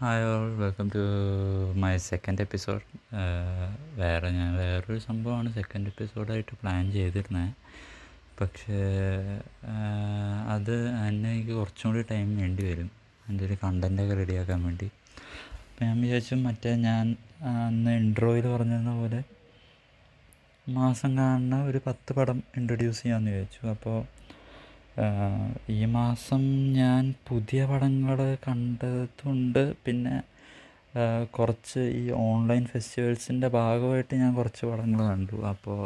Hi all welcome to my second episode വേറെ ഞാൻ വേറൊരു സംഭവമാണ് സെക്കൻഡ് എപ്പിസോഡായിട്ട് പ്ലാൻ ചെയ്തിരുന്നത് പക്ഷേ ആഹ്, അത് അതിന് എനിക്ക് കുറച്ചും കൂടി ടൈം വേണ്ടി വരും. എന്റെ ഒരു കണ്ടന്റൊക്കെ റെഡിയാക്കാൻ വേണ്ടി. അപ്പം ഞാൻ വിചാരിച്ചു മറ്റേ ഞാൻ അന്ന് ഇൻട്രോയിൽ പറഞ്ഞിരുന്ന പോലെ മാസം കാണുന്ന ഒരു പത്ത് പടം ഇൻട്രൊഡ്യൂസ് ചെയ്യാമെന്ന് വിചാരിച്ചു. അപ്പോൾ ഈ മാസം ഞാൻ പുതിയ പടങ്ങൾ കണ്ടതുണ്ട്. പിന്നെ കുറച്ച് ഈ ഓൺലൈൻ ഫെസ്റ്റിവൽസിന്റെ ഭാഗമായിട്ട് ഞാൻ കുറച്ച് പടങ്ങൾ കണ്ടു. അപ്പോൾ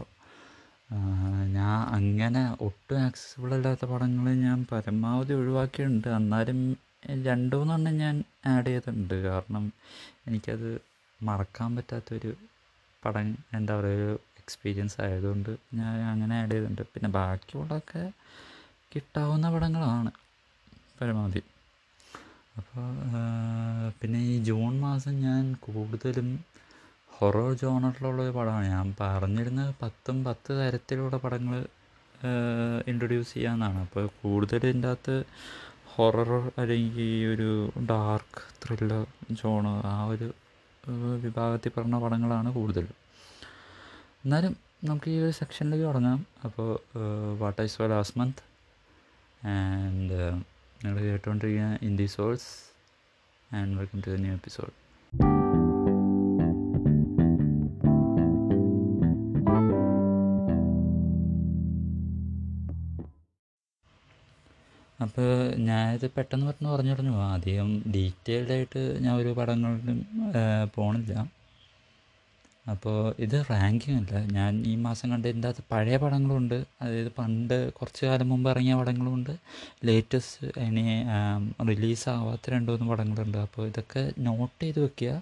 ഞാൻ അങ്ങനെ ഒട്ടും ആക്സസിബിൾ അല്ലാത്ത പടങ്ങൾ ഞാൻ പരമാവധി ഒഴിവാക്കിയിട്ടുണ്ട്. എന്നാലും രണ്ടു മൂന്നെണ്ണം ഞാൻ ആഡ് ചെയ്തിട്ടുണ്ട്. കാരണം എനിക്കത് മറക്കാൻ പറ്റാത്തൊരു പടം എന്താ പറയുക ഒരു എക്സ്പീരിയൻസ് ആയതുകൊണ്ട് ഞാൻ അങ്ങനെ ആഡ് ചെയ്തിട്ടുണ്ട്. പിന്നെ ബാക്കിയുള്ളതൊക്കെ കിട്ടാവുന്ന പടങ്ങളാണ്. പരമാവധി. അപ്പോൾ പിന്നെ ഈ ജൂൺ മാസം ഞാൻ കൂടുതലും ഹൊറർ ജോണറിലുള്ള ഒരു പടമാണ്. ഞാൻ പറഞ്ഞിരുന്നത് പത്തും പത്ത് തരത്തിലുള്ള പടങ്ങൾ ഇൻട്രൊഡ്യൂസ് ചെയ്യാമെന്നാണ് അപ്പോൾ കൂടുതൽ ഇതിന്റെ അകത്ത് ഹൊറർ അല്ലെങ്കിൽ ഒരു ഡാർക്ക് ത്രില്ലർ ജോണ് ആ ഒരു വിഭാഗത്തിൽ പറഞ്ഞ പടങ്ങളാണ് കൂടുതൽ എന്നാലും നമുക്ക് ഈ ഒരു സെക്ഷനിലേക്ക് തുടങ്ങാം അപ്പോൾ what I saw last month. And നിങ്ങൾ കേട്ടുകൊണ്ടിരിക്കുന്ന India souls and welcome to the new episode അപ്പോൾ ഞാനിത് പെട്ടെന്ന് പെട്ടെന്ന് പറഞ്ഞു പറഞ്ഞു അധികം ഡീറ്റെയിൽഡായിട്ട് ഞാൻ ഒരു പടങ്ങളിലും പോകണില്ല അപ്പോൾ ഇത് റാങ്കിങ് അല്ല. ഞാൻ ഈ മാസം കണ്ട എന്റെ അകത്ത് പഴയ പടങ്ങളുണ്ട്. അതായത് പണ്ട് കുറച്ച് കാലം മുമ്പ് ഇറങ്ങിയ പടങ്ങളുണ്ട്. ലേറ്റസ്റ്റ് ഇനി റിലീസാവാത്ത രണ്ട് മൂന്ന് പടങ്ങളുണ്ട്. അപ്പോൾ ഇതൊക്കെ നോട്ട് ചെയ്ത് വെക്കുക.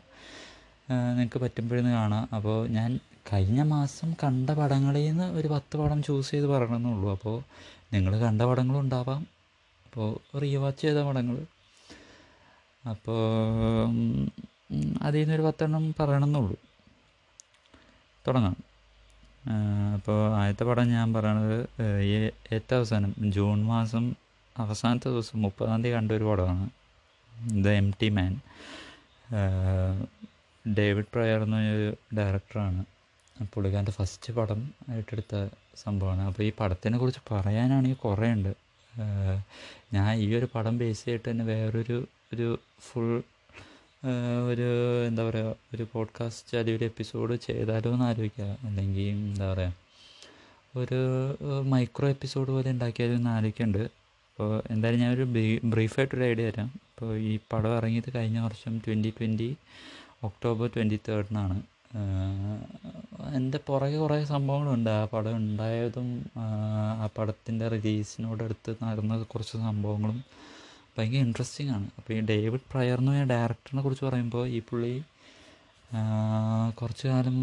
നിങ്ങൾക്ക് പറ്റുമ്പോഴെന്ന് കാണാം. അപ്പോൾ ഞാൻ കഴിഞ്ഞ മാസം കണ്ട പടങ്ങളിൽ നിന്ന് ഒരു പത്ത് പടം ചൂസ് ചെയ്ത് പറയണമെന്നുള്ളൂ. അപ്പോൾ നിങ്ങൾ കണ്ട പടങ്ങളും ഉണ്ടാവാം. അപ്പോൾ റീവാച്ച് ചെയ്ത പടങ്ങൾ അപ്പോൾ അതിൽ നിന്നൊരു പത്തെണ്ണം പറയണമെന്നുള്ളൂ. തുടങ്ങാം. അപ്പോൾ ആദ്യത്തെ പടം ഞാൻ പറയണത് ഏറ്റവും അവസാനം ജൂൺ മാസം അവസാനത്തെ ദിവസം മുപ്പതാം തീയതി കണ്ട ഒരു പടമാണ് the empty man David Prior എന്ന ഒരു ഡയറക്ടറാണ്. പുള്ളിക്കാരന്റെ ഫസ്റ്റ് പടം ആയിട്ടെടുത്ത സംഭവമാണ്. അപ്പോൾ ഈ പടത്തിനെ കുറിച്ച് പറയാനാണെങ്കിൽ കുറേ ഉണ്ട് ഞാൻ ഈ ഒരു പടം ബേസ് ചെയ്തിട്ട് തന്നെ വേറൊരു ഒരു ഫുൾ ഒരു എന്താ പറയുക ഒരു പോഡ്കാസ്റ്റ് അല്ലെങ്കിൽ ഒരു എപ്പിസോഡ് ചെയ്താലോ എന്ന് ആലോചിക്കുക. അല്ലെങ്കിൽ എന്താ പറയുക ഒരു മൈക്രോ എപ്പിസോഡ് പോലെ ഉണ്ടാക്കിയാലോ എന്ന് ആലോചിക്കുന്നുണ്ട് അപ്പോൾ എന്തായാലും ഞാനൊരു ബ്രീഫായിട്ടൊരു ഐഡിയ തരാം. അപ്പോൾ ഈ പടം ഇറങ്ങിയത് കഴിഞ്ഞ വർഷം ട്വന്റി ട്വന്റി ഒക്ടോബർ ട്വന്റി തേർഡിനാണ് എന്റെ പുറകെ കുറേ സംഭവങ്ങളുണ്ട്. ആ പടം ഉണ്ടായതും ആ പടത്തിന്റെ റിലീസിനോടടുത്ത് നടന്ന കുറച്ച് സംഭവങ്ങളും ഭയങ്കര ഇൻട്രസ്റ്റിംഗ് ആണ്. അപ്പോൾ ഈ ഡേവിഡ് പ്രയർ എന്ന് പറഞ്ഞ ഡയറക്ടറിനെ കുറിച്ച് പറയുമ്പോൾ ഈ പുള്ളി കുറച്ച് കാലം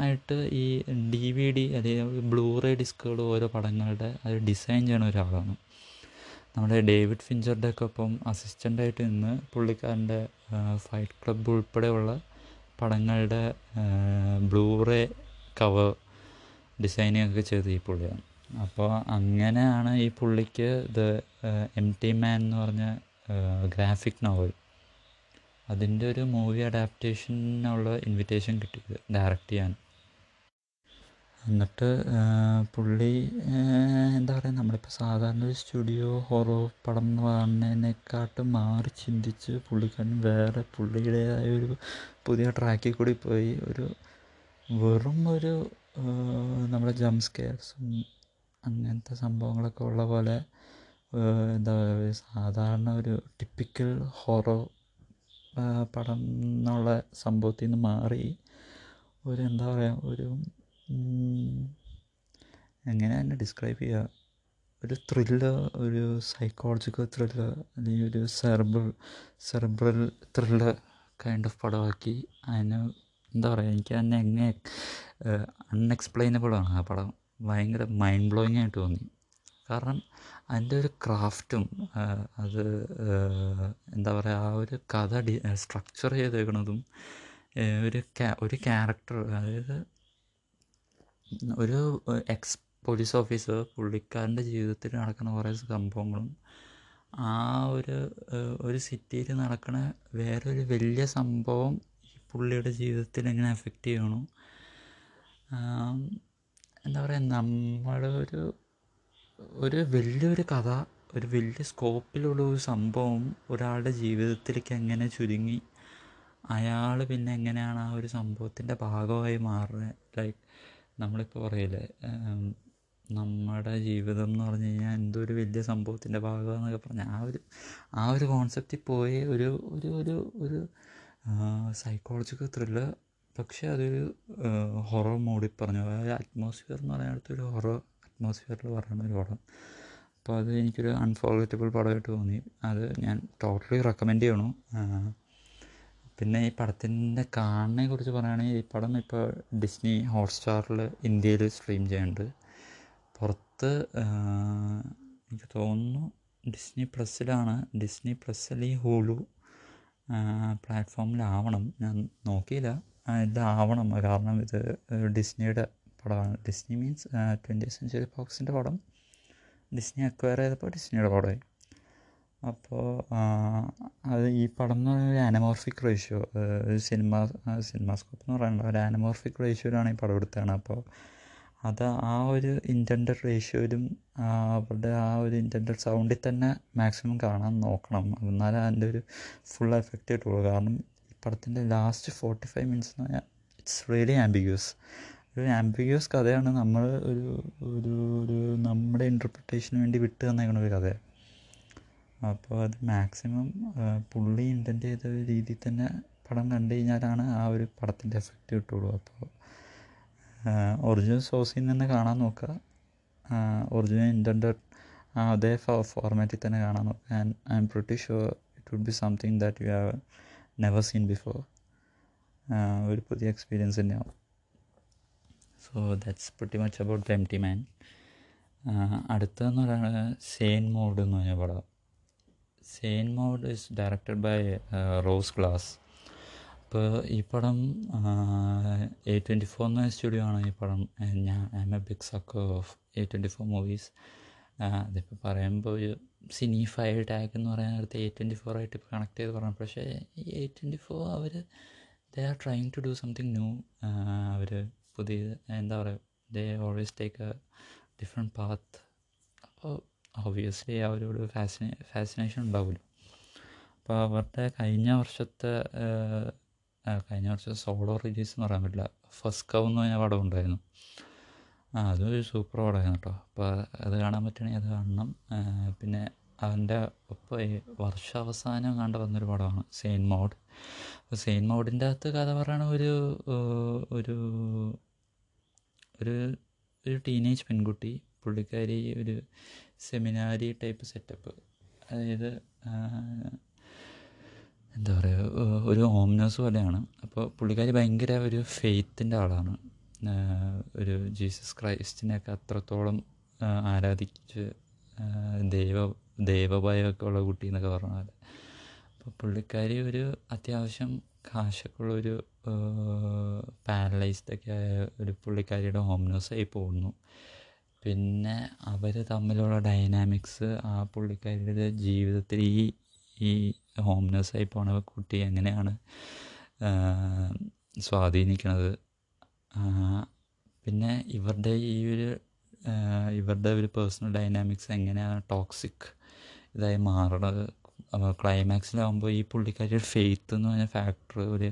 ആയിട്ട് ഈ ഡി വി ഡി അല്ലെങ്കിൽ ബ്ലൂറേ ഡിസ്കുകൾ ഓരോ പടങ്ങളുടെ അത് ഡിസൈൻ ചെയ്യണ ഒരാളാണ്. നമ്മുടെ ഡേവിഡ് ഫിഞ്ചറുടെ ഒക്കെ ഒപ്പം അസിസ്റ്റന്റായിട്ട് നിന്ന് പുള്ളിക്കാരന്റെ ഫൈറ്റ് ക്ലബ്ബ് ഉൾപ്പെടെയുള്ള പടങ്ങളുടെ ബ്ലൂറേ കവർ ഡിസൈനിങ് ഒക്കെ ചെയ്ത് ഈ പുള്ളിയാണ്. അപ്പോൾ അങ്ങനെയാണ് ഈ പുള്ളിക്ക് ദ എം ടി മാൻ എന്ന് പറഞ്ഞ ഗ്രാഫിക് നോവൽ അതിന്റെ ഒരു മൂവി അഡാപ്റ്റേഷനുള്ള ഇൻവിറ്റേഷൻ കിട്ടിയത് ഡയറക്റ്റ് ചെയ്യാൻ. എന്നിട്ട് പുള്ളി എന്താ പറയുക നമ്മളിപ്പോൾ സാധാരണ ഒരു സ്റ്റുഡിയോ ഹൊറോ പടം എന്ന് പറയുന്നതിനെക്കാട്ടും മാറി ചിന്തിച്ച് പുള്ളിക്കാരൻ വേറെ പുള്ളിയുടേതായ ഒരു പുതിയ ട്രാക്കിൽ കൂടി പോയി. ഒരു വെറും ഒരു നമ്മുടെ ജംപ് സ്കെയർസും അങ്ങനത്തെ സംഭവങ്ങളൊക്കെ ഉള്ള പോലെ എന്താ പറയുക സാധാരണ ഒരു ടിപ്പിക്കൽ ഹൊറോ പടം എന്നുള്ള സംഭവത്തിൽ നിന്ന് മാറി ഒരു എന്താ പറയുക ഒരു എങ്ങനെ തന്നെ ഡിസ്ക്രൈബ് ചെയ്യുക ഒരു ത്രില്ലർ ഒരു സൈക്കോളജിക്കൽ ത്രില്ലർ അല്ലെങ്കിൽ ഒരു cerebral cerebral thriller kind of പടമാക്കി അതിന് എന്താ പറയുക എനിക്ക് തന്നെ എങ്ങനെ അൺഎക്സ്പ്ലെയിനബിളാണ് ആ പടം. ഭയങ്കര മൈൻഡ് ബ്ലോയിങ് ആയിട്ട് തോന്നി. കാരണം അതിന്റെ ഒരു ക്രാഫ്റ്റും അത് എന്താ പറയുക ആ ഒരു കഥ ഡി സ്ട്രക്ചർ ചെയ്തേക്കുന്നതും ഒരു ഒരു ക്യാരക്ടർ അതായത് ഒരു എക്സ് പോലീസ് ഓഫീസർ പുള്ളിക്കാരന്റെ ജീവിതത്തിൽ നടക്കുന്ന കുറേ സംഭവങ്ങളും ആ ഒരു ഒരു സിറ്റിയിൽ നടക്കുന്ന വേറൊരു വലിയ സംഭവം ഈ പുള്ളിയുടെ ജീവിതത്തിൽ എങ്ങനെ എഫക്റ്റ് ചെയ്യണു. എന്താ പറയുക നമ്മളൊരു ഒരു വലിയൊരു കഥ ഒരു വലിയ സ്കോപ്പിലുള്ള ഒരു സംഭവം ഒരാളുടെ ജീവിതത്തിലേക്ക് എങ്ങനെ ചുരുങ്ങി അയാൾ പിന്നെ എങ്ങനെയാണ് ആ ഒരു സംഭവത്തിന്റെ ഭാഗമായി മാറുന്നത് ലൈക്ക് നമ്മളിപ്പോൾ പറയില്ലേ നമ്മുടെ ജീവിതം എന്ന് പറഞ്ഞു കഴിഞ്ഞാൽ എന്തോ ഒരു വലിയ സംഭവത്തിന്റെ ഭാഗമാണെന്നൊക്കെ പറഞ്ഞാൽ ആ ഒരു ആ ഒരു കോൺസെപ്റ്റിൽ പോയി ഒരു ഒരു ഒരു ഒരു സൈക്കോളജിക്കൽ ത്രില്ല് പക്ഷേ അതൊരു ഹൊറർ മോഡിൽ പറഞ്ഞു. അതായത് അറ്റ്മോസ്ഫിയർ എന്ന് പറയുന്നിടത്ത് ഒരു ഹൊറർ അറ്റ്മോസ്ഫിയറിൽ പറയുന്ന ഒരു പടം. അപ്പോൾ അത് എനിക്കൊരു അൺഫോർഗറ്റബിൾ പടമായിട്ട് തോന്നി. അത് ഞാൻ ടോട്ടലി റെക്കമെൻഡ് ചെയ്യണു. പിന്നെ ഈ പടത്തിന്റെ കാണിനെ കുറിച്ച് പറയുകയാണെങ്കിൽ ഈ പടം ഇപ്പോൾ ഡിസ്നി ഹോട്ട്സ്റ്റാറിൽ ഇന്ത്യയിൽ സ്ട്രീം ചെയ്യുന്നുണ്ട്. പുറത്ത് എനിക്ക് തോന്നുന്നു ഡിസ്നി പ്ലസ്സിലാണ് ഡിസ്നി പ്ലസ്സിൽ ഈ ഹൂളു പ്ലാറ്റ്ഫോമിലാവണം ഞാൻ നോക്കിയില്ല. ഇതാവണം. കാരണം ഇത് ഡിസ്നിയുടെ പടമാണ്. ഡിസ്നി മീൻസ് ട്വന്റി സെഞ്ചുറി ഫോക്സിന്റെ പടം. ഡിസ്നി അക്വയർ ചെയ്തപ്പോൾ ഡിസ്നിയുടെ പടമായി. അപ്പോൾ അത് ഈ പടം എന്ന് പറയുന്നത് ഒരു ആനമോർഫിക് റേഷ്യോ സിനിമ സിനിമാസ്കോപ്പ് എന്ന് പറയുന്നത് ഒരു ആനമോർഫിക് റേഷ്യോയിലാണ് ഈ പടം എടുത്തതാണ്. അപ്പോൾ അത് ആ ഒരു ഇന്റൻഡഡ് റേഷ്യോയിലും അവരുടെ ആ ഒരു ഇന്റൻഡഡ് സൗണ്ടിൽ തന്നെ മാക്സിമം കാണാൻ നോക്കണം. എന്നാലേ അതിന്റെ ഒരു ഫുൾ എഫക്റ്റ് കിട്ടുള്ളൂ. കാരണം പടത്തിന്റെ ലാസ്റ്റ് ഫോർട്ടി ഫൈവ് മിനിറ്റ്സ് എന്ന് പറഞ്ഞാൽ ഇറ്റ്സ് റിയലി ആംബിഗ്യൂസ് ഒരു ആംബിഗ്യൂസ് കഥയാണ് നമ്മൾ ഒരു ഒരു ഒരു നമ്മുടെ ഇന്റർപ്രിട്ടേഷന് വേണ്ടി വിട്ട് തന്നേക്കണ ഒരു കഥയാണ്. അപ്പോൾ അത് മാക്സിമം പുള്ളി ഇന്റന്റ് ചെയ്ത രീതിയിൽ തന്നെ പടം കണ്ടു കഴിഞ്ഞാലാണ് ആ ഒരു പടത്തിന്റെ എഫക്റ്റ് കിട്ടുള്ളൂ. അപ്പോൾ ഒറിജിനൽ സോഴ്സിൽ നിന്ന് കാണാൻ നോക്കുക. ഒറിജിനൽ ഇന്റന്റഡ് അതേ ഫോർമാറ്റിൽ തന്നെ കാണാൻ നോക്കുക. And I'm pretty sure it would be something that you have never seen before ഒരു പുതിയ എക്സ്പീരിയൻസ് തന്നെയാവും. So that's pretty much about the empty man അടുത്തതെന്ന് പറയുന്നത് സെയിൻ മോഡ് എന്ന് പറഞ്ഞ പടം. Saint Maud is directed by Rose Glass അപ്പോൾ ഈ പടം എ ട്വന്റി ഫോർ എന്ന സ്റ്റുഡിയോ ആണ് ഈ പടം. ഞാൻ I'm a big sucker of A twenty four movies അതിപ്പോൾ പറയുമ്പോൾ സിനി ഫയൽ ടാഗ് എന്ന് പറയാൻ നേരത്തെ എ ട്വന്റി ഫോർ ആയിട്ട് ഇപ്പോൾ കണക്ട് ചെയ്ത് പറഞ്ഞു. പക്ഷേ ഈ A twenty four our they are trying to do something new അവർ പുതിയ എന്താ പറയുക they always take a different path അപ്പോൾ ഓബിയസ്ലി അവരോട് ഫാസിനേ ഫാസിനേഷൻ ഉണ്ടാവുമല്ലോ അപ്പോൾ അവരുടെ കഴിഞ്ഞ വർഷത്തെ കഴിഞ്ഞ വർഷം സോളോ റിലീസ് എന്ന് പറയാൻ പറ്റില്ല. ഫസ്റ്റ് കവ് എന്ന് പറഞ്ഞ പടം ഉണ്ടായിരുന്നു. ആ അതൊരു സൂപ്പർ പടമായിരുന്നു കേട്ടോ. അപ്പോൾ അത് കാണാൻ പറ്റുകയാണെങ്കിൽ അത് കാണണം. പിന്നെ അവന്റെ ഒപ്പം ഈ വർഷാവസാനം കണ്ട് വന്നൊരു പടമാണ് സെയിൻ മോഡ് സെയിൻ മോഡിന്റെ അകത്ത് കഥ പറയണ ഒരു ഒരു ഒരു ഒരു ടീനേജ് പെൺകുട്ടി പുള്ളിക്കാരി ഒരു സെമിനാരി ടൈപ്പ് സെറ്റപ്പ് അതായത് എന്താ പറയുക ഒരു ഹോംനേഴ്സ് പോലെയാണ്. അപ്പോൾ പുള്ളിക്കാരി ഭയങ്കര ഒരു ഫെയ്ത്തിന്റെ ആളാണ്. ഒരു ജീസസ് ക്രൈസ്റ്റിനെയൊക്കെ അത്രത്തോളം ആരാധിച്ച് ദൈവ ദൈവഭയമൊക്കെ ഉള്ള കുട്ടി എന്നൊക്കെ പറഞ്ഞാൽ. അപ്പോൾ പുള്ളിക്കാരി ഒരു അത്യാവശ്യം കാശൊക്കെ ഉള്ളൊരു പാരലൈസ്ഡൊക്കെ ആയ ഒരു പുള്ളിക്കാരിയുടെ ഹോംനോസായി പോകുന്നു. പിന്നെ അവർ തമ്മിലുള്ള ഡൈനാമിക്സ് ആ പുള്ളിക്കാരിയുടെ ജീവിതത്തിൽ ഈ ഈ ഹോംനെസ്സായി പോണ കുട്ടി എങ്ങനെയാണ് സ്വാധീനിക്കുന്നത് പിന്നെ ഇവരുടെ ഈ ഒരു ഇവരുടെ ഒരു പേഴ്സണൽ ഡൈനാമിക്സ് എങ്ങനെയാണ് ടോക്സിക് ഇതായി മാറണത്? ക്ലൈമാക്സിലാകുമ്പോൾ ഈ പുള്ളിക്കാരിയുടെ ഫെയ്ത്ത് എന്ന് പറഞ്ഞ ഫാക്ടർ ഒരു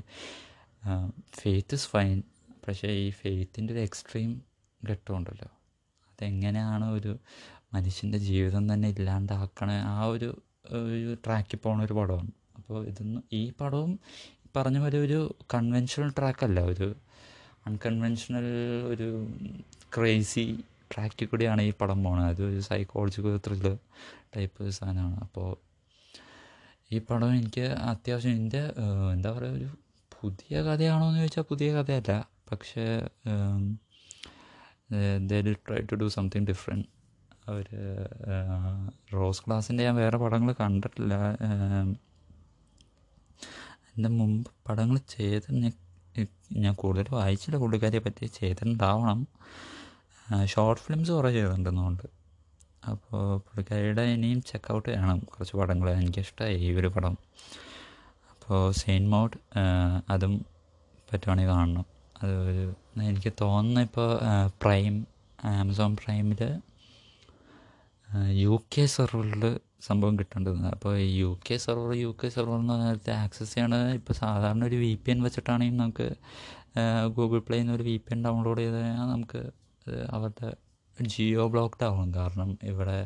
ഫെയ്ത്ത് ഇസ് ഫൈൻ പക്ഷേ ഈ ഫെയ്ത്തിന്റെ ഒരു എക്സ്ട്രീം ഘട്ടമുണ്ടല്ലോ. അതെങ്ങനെയാണ് ഒരു മനുഷ്യന്റെ ജീവിതം തന്നെ ഇല്ലാണ്ടാക്കണ? ആ ഒരു ഒരു ട്രാക്കിൽ പോകുന്ന ഒരു പടമാണ്. അപ്പോൾ ഇതൊന്നും ഈ പടവും പറഞ്ഞ പോലെ ഒരു കൺവെൻഷണൽ ട്രാക്കല്ല ഒരു അൺകൺവെൻഷണൽ ഒരു ക്രേസി ട്രാക്കിൽ കൂടിയാണ് ഈ പടം പോകുന്നത് അത് ഒരു സൈക്കോളജിക്കൽ ത്രില്ലർ ടൈപ്പ് സാധനമാണ്. അപ്പോൾ ഈ പടം എനിക്ക് അത്യാവശ്യം എന്റെ എന്താ പറയുക ഒരു പുതിയ കഥയാണോ എന്ന് ചോദിച്ചാൽ പുതിയ കഥയല്ല. പക്ഷേ they try to do something different our Rose ക്ലാസിന്റെ ഞാൻ വേറെ പടങ്ങൾ കണ്ടിട്ടില്ല. എന്റെ മുമ്പ് പടങ്ങൾ ചെയ്ത് ഞാൻ കൂടുതൽ വായിച്ചില്ല. പുള്ളിക്കാരിയെ പറ്റി ചെയ്തിട്ടുണ്ടാവണം. ഷോർട്ട് ഫിലിംസ് കുറേ ചെയ്തിട്ടുണ്ടെന്നുണ്ട്. അപ്പോൾ പുള്ളിക്കാരിയുടെ ഇനിയും ചെക്കൗട്ട് ചെയ്യണം. കുറച്ച് പടങ്ങൾ എനിക്കിഷ്ടമായി ഈ ഒരു പടം. അപ്പോൾ സെയിൻ മോഡ് അതും പറ്റുവാണെങ്കിൽ കാണണം. അത് ഒരു എനിക്ക് തോന്നുന്നു ഇപ്പോൾ പ്രൈം ആമസോൺ പ്രൈമിൽ യു കെ സെർവറിൽ സംഭവം കിട്ടേണ്ടത്. അപ്പോൾ U K server U K server എന്ന് പറഞ്ഞാൽ ആക്സസ് ചെയ്യണത് ഇപ്പോൾ സാധാരണ ഒരു വി പി എൻ വെച്ചിട്ടാണെങ്കിൽ നമുക്ക് ഗൂഗിൾ പ്ലേയിൽ നിന്ന് ഒരു വി പി എൻ ഡൗൺലോഡ് ചെയ്ത് കഴിഞ്ഞാൽ നമുക്ക് അവരുടെ ജിയോ ബ്ലോക്ക്ഡ് ആവും. കാരണം ഇവിടെ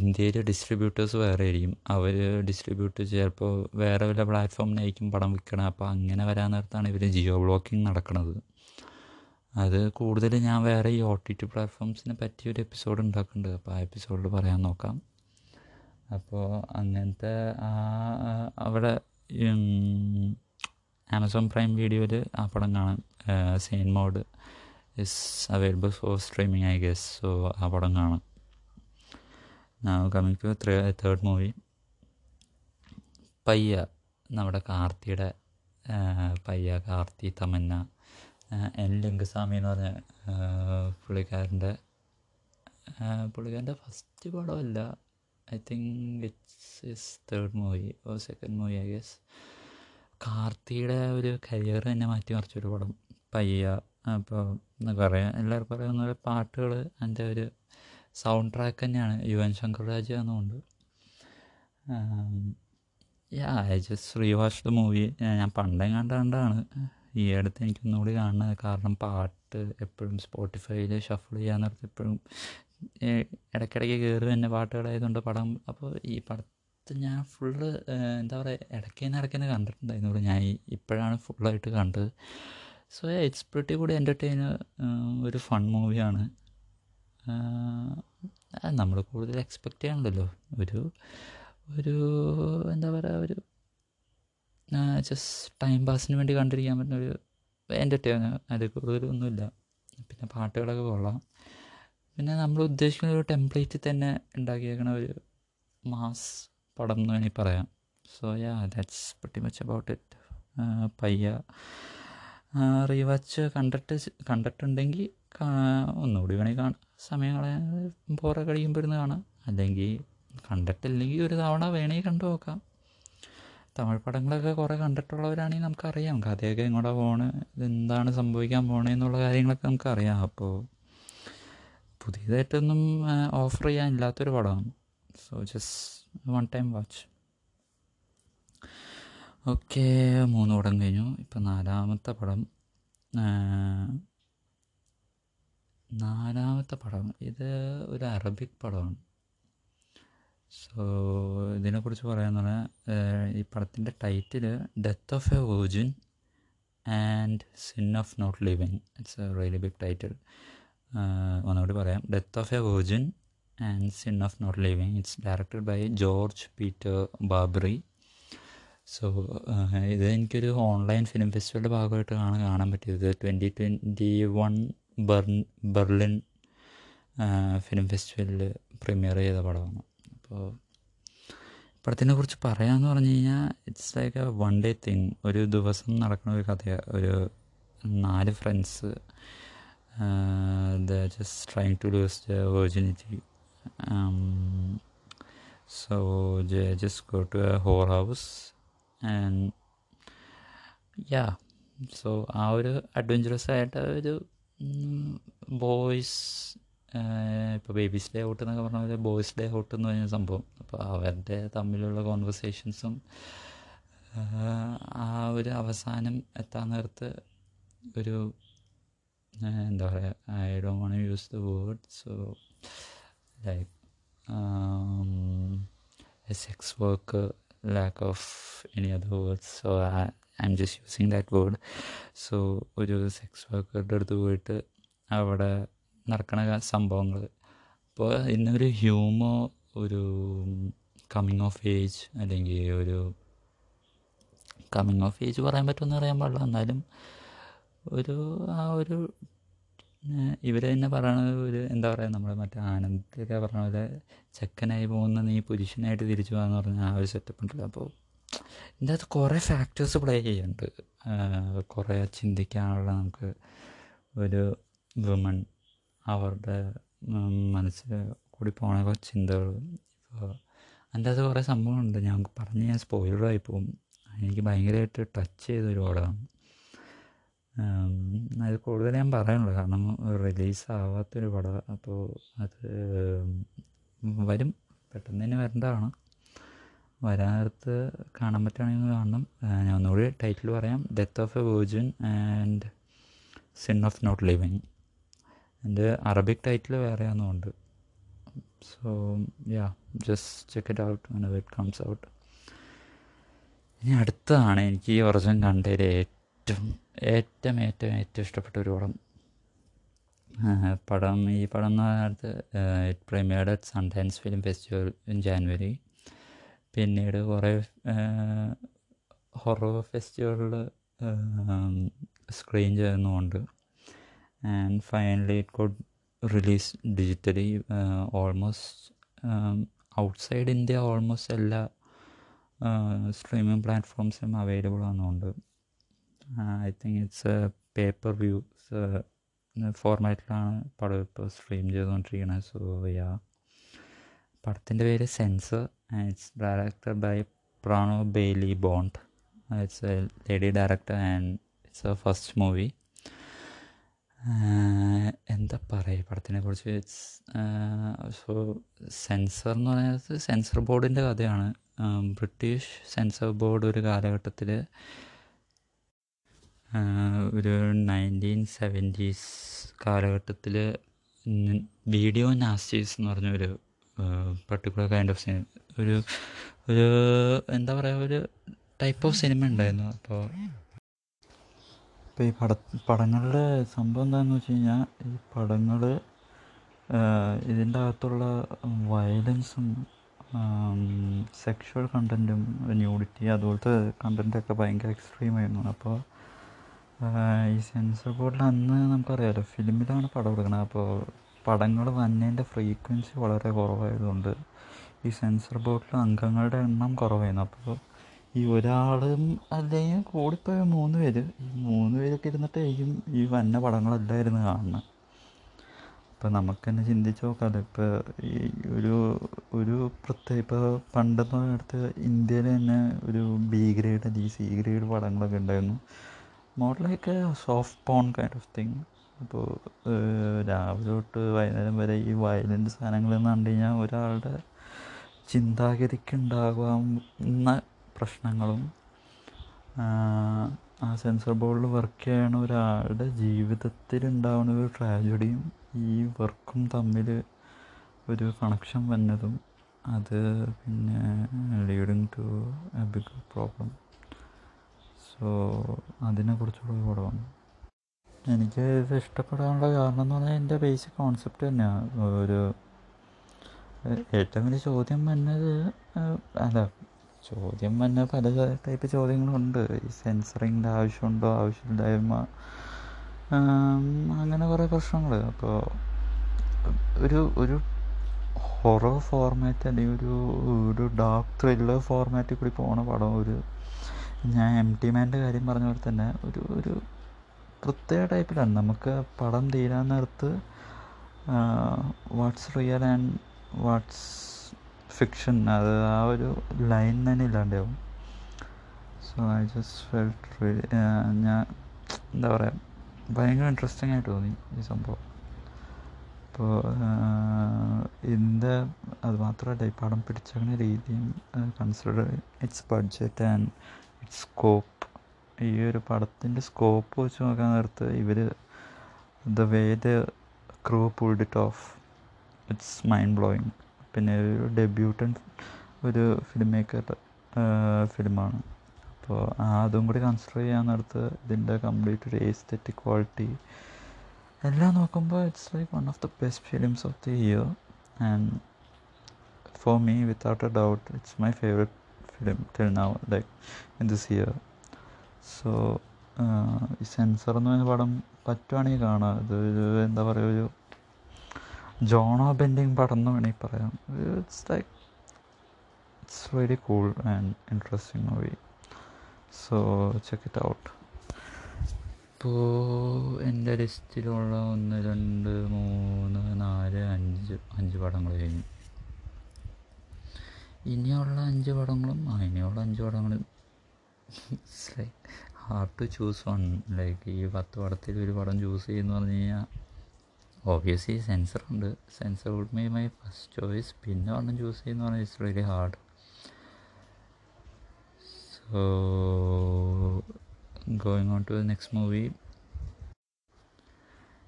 ഇന്ത്യയിലെ ഡിസ്ട്രിബ്യൂട്ടേഴ്സ് വേറെ ആയിരിക്കും. അവർ ഡിസ്ട്രിബ്യൂട്ട് ചിലപ്പോൾ വേറെ വല്ല പ്ലാറ്റ്ഫോമിനായിരിക്കും പടം വിൽക്കണം അപ്പോൾ അങ്ങനെ വരാൻ നേരത്താണ് ഇവർ ജിയോ ബ്ലോക്കിംഗ് നടക്കുന്നത് അത് കൂടുതൽ ഞാൻ വേറെ ഈ ഒ ടി ടി പ്ലാറ്റ്ഫോംസിനെ പറ്റിയൊരു എപ്പിസോഡ് ഉണ്ടാക്കുന്നുണ്ട് അപ്പോൾ ആ എപ്പിസോഡിൽ പറയാൻ നോക്കാം. അപ്പോൾ അങ്ങനത്തെ ആ അവിടെ ആമസോൺ പ്രൈം വീഡിയോയിൽ ആ പടം കാണാൻ Saint Maud is available for streaming I guess so ആ പടം കാണാം. കമ്മിങ് ടു തേർഡ് മൂവി പയ്യ നമ്മുടെ കാർത്തിയുടെ പയ്യ കാർത്തി തമന്ന എൻ ലിംഗസ്വാമി എന്ന് പറഞ്ഞ പുള്ളിക്കാരന്റെ പുള്ളിക്കാരന്റെ first പടമല്ല. I think it's is third movie oh second movie I guess കാർത്തിയുടെ ഒരു കരിയർ തന്നെ മാറ്റിമറിച്ചൊരു പടം പയ്യ. അപ്പോൾ എന്നൊക്കെ പറയാം എല്ലാവർക്കും പറയുന്ന പോലെ പാട്ടുകൾ അതിന്റെ ഒരു സൗണ്ട് ട്രാക്ക് തന്നെയാണ്. യുവൻ ശങ്കർ രാജ എന്നുകൊണ്ട് yeah I just rewatch the movie ഞാൻ പണ്ടേ കണ്ടാണ്ടാണ്. ഈ അടുത്ത് എനിക്കൊന്നുകൂടി കാണുന്നത് കാരണം പാട്ട് എപ്പോഴും സ്പോട്ടിഫൈയിൽ ഷഫിൾ ചെയ്യാൻ നേരത്തെ എപ്പോഴും ഇടയ്ക്കിടയ്ക്ക് കയറി തന്നെ പാട്ടുകളായതുകൊണ്ട് പടം അപ്പോൾ ഈ പടത്തെ ഞാൻ ഫുള്ള് എന്താ പറയുക ഇടയ്ക്ക് തന്നെ ഇടയ്ക്ക് തന്നെ കണ്ടിട്ടുണ്ടായിരുന്നു. ഞാൻ ഇപ്പോഴാണ് ഫുള്ളായിട്ട് കണ്ടത്. സോ ഇറ്റ്സ് പ്രിട്ടി കൂടി എന്റർടൈന ഒരു ഫൺ മൂവിയാണ് നമ്മൾ കൂടുതൽ എക്സ്പെക്റ്റ് ചെയ്യണമല്ലോ ഒരു ഒരു എന്താ പറയുക ഒരു ജസ്റ്റ് ടൈം പാസിന് വേണ്ടി കണ്ടിരിക്കാൻ പറ്റുന്ന ഒരു എന്റർടൈനർ അതിൽ കൂടുതലൊന്നുമില്ല. പിന്നെ പാട്ടുകളൊക്കെ കൊള്ളാം. പിന്നെ നമ്മൾ ഉദ്ദേശിക്കുന്ന ഒരു ടെംപ്ലേറ്റിൽ തന്നെ ഉണ്ടാക്കിയേക്കണ ഒരു മാസ് പടം എന്ന് വേണമെങ്കിൽ പറയാം. So yeah that's pretty much about it Paiyaa rewatch കണ്ടിട്ട് കണ്ടിട്ടുണ്ടെങ്കിൽ ഒന്നുകൂടി വേണമെങ്കിൽ കാണാം. സമയം കളയാൻ ബോറൊക്കെ കഴിയുമ്പോൾ ഇരുന്ന് കാണാം. അല്ലെങ്കിൽ കണ്ടിട്ടില്ലെങ്കിൽ ഒരു തവണ വേണമെങ്കിൽ കണ്ടു നോക്കാം. തമിഴ് പടങ്ങളൊക്കെ കുറേ കണ്ടിട്ടുള്ളവരാണെങ്കിൽ നമുക്കറിയാം. കഥയൊക്കെ എങ്ങോട്ടാണ് പോണേ ഇതെന്താണ് സംഭവിക്കാൻ പോണേ എന്നുള്ള കാര്യങ്ങളൊക്കെ നമുക്കറിയാം. അപ്പോൾ പുതിയതായിട്ടൊന്നും ഓഫർ ചെയ്യാനില്ലാത്തൊരു പടമാണ്. So just one time watch okay മൂന്ന് പടം കഴിഞ്ഞു. ഇപ്പം നാലാമത്തെ പടം നാലാമത്തെ പടം. ഇത് ഒരു അറബിക് പടമാണ്. സോ ഇതിനെക്കുറിച്ച് പറയാന്ന് പറഞ്ഞാൽ ഈ പടത്തിന്റെ title death of a virgin and sin of not living it's a really big title ഒന്നുകൂടി പറയാം. Death of a virgin and sin of not living it's directed by George Peter Barbari so ഇത് എനിക്കൊരു online film ഫെസ്റ്റിവലിന്റെ ഭാഗമായിട്ടാണ് കാണാൻ പറ്റിയത് twenty twenty one Berlin film ഫെസ്റ്റിവലിൽ premiere ചെയ്ത പടമാണ്. അപ്പോൾ പടത്തിനെ കുറിച്ച് പറയാമെന്ന് പറഞ്ഞു കഴിഞ്ഞാൽ it's like a one day thing ഒരു ദിവസം നടക്കുന്ന ഒരു കഥയാണ് ഒരു നാല് friends the just trying to lose the virginity so just go to a whore house and yeah so ah ഒരു അഡ്വഞ്ചറസ് ആയിട്ട് ഒരു ബോയ്സ് ഇപ്പോൾ ബേബീസ് ഡേ ഔട്ട് എന്നൊക്കെ പറഞ്ഞ പോലെ ബോയ്സ് ഡേ ഔട്ട് എന്ന് പറഞ്ഞ സംഭവം. അപ്പോൾ അവരുടെ തമ്മിലുള്ള കോൺവെർസേഷൻസും ആ ഒരു അവസാനം എത്താൻ നേരത്ത് ഒരു എന്താ പറയുക I do won't use the word so like sex work lack of any other words so I'm just using that word so ഒരു സെക്സ് വർക്കറുടെ അടുത്ത് പോയിട്ട് അവിടെ നടക്കണ സംഭവങ്ങൾ അപ്പോൾ ഇന്നൊരു ഹ്യൂമോ ഒരു കമ്മിങ് ഓഫ് ഏജ് അല്ലെങ്കിൽ ഒരു കമ്മിങ് ഓഫ് ഏജ് പറയാൻ പറ്റുമെന്ന് അറിയാൻ പാടില്ല. എന്നാലും ഒരു ആ ഒരു ഇവർ തന്നെ പറയണത് ഒരു എന്താ പറയുക നമ്മുടെ മറ്റേ ആനന്ദൊക്കെ പറഞ്ഞ പോലെ ചെക്കനായി പോകുന്ന നീ പുരുഷനായിട്ട് തിരിച്ചു പോകാന്ന് പറഞ്ഞ ആ ഒരു സെറ്റപ്പ് ഉണ്ടല്ലോ. അപ്പോൾ ഇതിന്റെ കുറേ ഫാക്ടേഴ്സ് പ്ലേ ചെയ്യുന്നുണ്ട്. കുറേ ചിന്തിക്കാനുള്ള നമുക്ക് ഒരു വുമൺ അവരുടെ മനസ്സിൽ കൂടി പോണ ചിന്തകൾ. ഇപ്പോൾ അതിന്റെ അത് കുറേ സംഭവമുണ്ട് ഞാൻ പറഞ്ഞ് ഞാൻ സ്പോയിലറായി പോകും എനിക്ക് ഭയങ്കരമായിട്ട് ടച്ച് ചെയ്തൊരു പടമാണ് അത് കൂടുതൽ ഞാൻ പറയുന്നില്ല കാരണം റിലീസാവാത്തൊരു പടമാണ് പടം. അപ്പോൾ അത് വരും. പെട്ടെന്ന് തന്നെ വരേണ്ടതാണ്. വരാനടുത്ത് കാണാൻ പറ്റുകയാണെങ്കിൽ കാണണം. ഞാൻ ഒന്നുകൂടി ടൈറ്റിൽ പറയാം. Death of a virgin and sin of not living എന്റെ അറബിക് ടൈറ്റിൽ വേറെ ഒന്നുമുണ്ട് so yeah just check it out it comes out ഇനി അടുത്താണ് എനിക്ക് ഈ വർഷം കണ്ടതിൽ ഏറ്റവും ഏറ്റവും ഏറ്റവും ഏറ്റവും ഏറ്റവും ഇഷ്ടപ്പെട്ട ഒരു പടം. പടം ഈ പടം എന്ന് പറയുന്നത് it premiered at Sundance film festival in January പിന്നീട് കുറേ ഹൊറർ ഫെസ്റ്റിവലിൽ സ്ക്രീൻ ചെയ്യുന്നുമുണ്ട്. And finally it got release digitally almost outside India almost എല്ലാ സ്ട്രീമിംഗ് പ്ലാറ്റ്ഫോംസും available ആണെന്നുണ്ട് I think it's pay per view ഫോർമാറ്റിലാണ് പടം ഇപ്പോൾ സ്ട്രീം ചെയ്തുകൊണ്ടിരിക്കുന്നത് സോ യാ പടത്തിന്റെ പേര് Censor it's director by Prano Bailey Bond it's a lady director and it's a first movie എന്താ പറയുക പടത്തിനെ കുറിച്ച്? സോ സെൻസർ എന്ന് പറയുന്നത് സെൻസർ ബോർഡിന്റെ കഥയാണ്. ബ്രിട്ടീഷ് സെൻസർ ബോർഡ് ഒരു കാലഘട്ടത്തിൽ ഒരു നയന്റീൻ സെവന്റീസ് കാലഘട്ടത്തിൽ വീഡിയോ നാസ്റ്റീസ് എന്ന് പറഞ്ഞൊരു പർട്ടിക്കുലർ കൈൻഡ് ഓഫ് സിനിമ ഒരു ഒരു എന്താ പറയുക ഒരു ടൈപ്പ് ഓഫ് സിനിമ ഉണ്ടായിരുന്നു. അപ്പോൾ ഇപ്പോൾ ഈ പട പടങ്ങളുടെ സംഭവം എന്താണെന്ന് വെച്ച് കഴിഞ്ഞാൽ ഈ പടങ്ങൾ ഇതിന്റെ അകത്തുള്ള വയലൻസും സെക്ഷുവൽ കണ്ടന്റും ന്യൂഡിറ്റി അതുപോലത്തെ കണ്ടന്റൊക്കെ ഭയങ്കര എക്സ്ട്രീം ആയിരുന്നു. അപ്പോൾ ഈ സെൻസർ ബോർഡിൽ അന്ന് നമുക്കറിയാമല്ലോ ഫിലിമിലാണ് പടം എടുക്കുന്നത് അപ്പോൾ പടങ്ങൾ വന്നതിന്റെ ഫ്രീക്വൻസി വളരെ കുറവായതുകൊണ്ട് ഈ സെൻസർ ബോർഡിൽ അംഗങ്ങളുടെ എണ്ണം കുറവായിരുന്നു. അപ്പോൾ ഈ ഒരാളും അല്ലെങ്കിൽ കൂടിപ്പോയ മൂന്ന് പേര് ഈ മൂന്ന് പേരൊക്കെ ഇരുന്നിട്ടായിരിക്കും ഈ വന്ന പടങ്ങളെല്ലാം ഇരുന്ന് കാണുന്നത് ഇപ്പം നമുക്ക് തന്നെ ചിന്തിച്ച് നോക്കാമല്ലോ ഇപ്പോൾ ഈ ഒരു ഒരു പ്രത്യേക ഇപ്പോൾ പണ്ടെന്ന് പറഞ്ഞിടത്ത് ഇന്ത്യയിൽ തന്നെ ഒരു ബി ഗ്രേഡ് അല്ലെങ്കിൽ സി ഗ്രേഡ് പടങ്ങളൊക്കെ ഉണ്ടായിരുന്നു. More like soft porn kind of thing അപ്പോൾ രാവിലെ തൊട്ട് വൈകുന്നേരം വരെ ഈ വയലന്റ് സാധനങ്ങൾ എന്ന് കണ്ടു കഴിഞ്ഞാൽ ഒരാളുടെ ചിന്താഗതിക്ക് ഉണ്ടാകാവുന്ന പ്രശ്നങ്ങളും ആ സെൻസർ ബോർഡിൽ വർക്ക് ചെയ്യണ ഒരാളുടെ ജീവിതത്തിൽ ഉണ്ടാവുന്ന ഒരു ട്രാജഡിയും ഈ വർക്കും തമ്മിൽ ഒരു കണക്ഷൻ വന്നതും അത് പിന്നെ leading to a big problem so അതിനെക്കുറിച്ചുള്ള ഒരു പടമാണ് എനിക്ക് ഇത് ഇഷ്ടപ്പെടാനുള്ള കാരണം എന്ന് പറഞ്ഞാൽ എന്റെ ബേസിക് കോൺസെപ്റ്റ് തന്നെയാണ് ഒരു ഏറ്റവും വലിയ ചോദ്യം വന്നത് അല്ല ചോദ്യം വന്ന പല ടൈപ്പ് ചോദ്യങ്ങളുണ്ട്. ഈ സെൻസറിങ്ങിന്റെ ആവശ്യമുണ്ടോ? ആവശ്യമില്ലായ്മ. അങ്ങനെ കുറേ പ്രശ്നങ്ങൾ അപ്പോൾ ഒരു ഒരു ഹൊറർ ഫോർമാറ്റ് അല്ലെങ്കിൽ ഒരു ഒരു ഡാർക്ക് ത്രില്ലർ ഫോർമാറ്റിൽ കൂടി പോണ പടം ഒരു ഞാൻ എം ടി മാന്റെ കാര്യം പറഞ്ഞ പോലെ തന്നെ ഒരു ഒരു പ്രത്യേക ടൈപ്പിലാണ് നമുക്ക് പടം തീരാൻ നേരത്ത് what's real and what's fiction അത് ആ ഒരു ലൈൻ തന്നെ ഇല്ലാണ്ടാവും. സോ ഐ ജസ്റ്റ് ഫെൽറ്റ് ഞാൻ എന്താ പറയുക ഭയങ്കര ഇൻട്രസ്റ്റിംഗ് ആയിട്ട് തോന്നി ഈ സംഭവം. അപ്പോൾ ഇതിന്റെ അത് മാത്രമല്ല ഈ പടം പിടിച്ചേക്കുന്ന രീതിയും consider its budget and scope ഈ ഒരു പടത്തിന്റെ സ്കോപ്പ് വെച്ച് നോക്കാൻ നേരത്ത് ഇവർ the way the crew pulled it off it's mind blowing പിന്നെ ഒരു ഡെബ്യൂട്ടൻ ഒരു ഫിലിം മേക്കർ ഫിലിമാണ് അപ്പോൾ അതും കൂടി കൺസിഡർ ചെയ്യാൻ നേരത്ത് ഇതിന്റെ കംപ്ലീറ്റ് ഒരു എസ്തെറ്റിക് ക്വാളിറ്റി എല്ലാം നോക്കുമ്പോൾ it's like one of the best films of the year and for me without a doubt it's my favourite film till now like in this year. So ഈ Censor എന്ന് പറയുന്ന പടം പറ്റുവാണെങ്കിൽ കാണാം. ഇത് എന്താ പറയുക ഒരു ജോണോ ബെൻഡിങ് പടം എന്ന് വേണമെങ്കിൽ പറയാം. It's like it's very cool and interesting movie so check it out ഇപ്പോൾ എന്റെ ലിസ്റ്റിലുള്ള ഒന്ന് രണ്ട് മൂന്ന് നാല് അഞ്ച് അഞ്ച് പടങ്ങൾ കഴിഞ്ഞു. ഇനിയുള്ള അഞ്ച് പടങ്ങളും ആ ഇനിയുള്ള അഞ്ച് പടങ്ങളും. It's like hard to choose one like ഈ പത്ത് പടത്തിൽ ഒരു പടം ചൂസ് ചെയ്യുന്ന പറഞ്ഞു കഴിഞ്ഞാൽ ഓബിയസ്ലി സെൻസർ ഉണ്ട്. Censor would may my first choice പിന്നെ പടം ചൂസ് ചെയ്യുന്ന പറഞ്ഞാൽ it's very hard so going on to next movie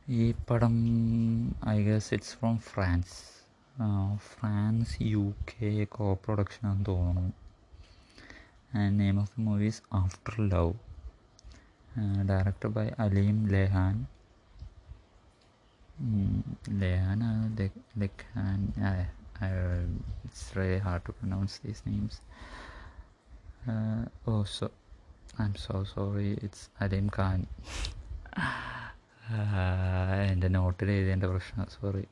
ഈ പടം I guess it's from France France U K co production ആണെന്ന് തോന്നുന്നു. And name of the movie is After Love director by Aleem Lehan Lehan Lekhan it's very hard to pronounce these names oh so I'm so sorry it's Aleem Khan എന്റെ നോട്ടിൽ എഴുതിയതിന്റെ പ്രശ്നം sorry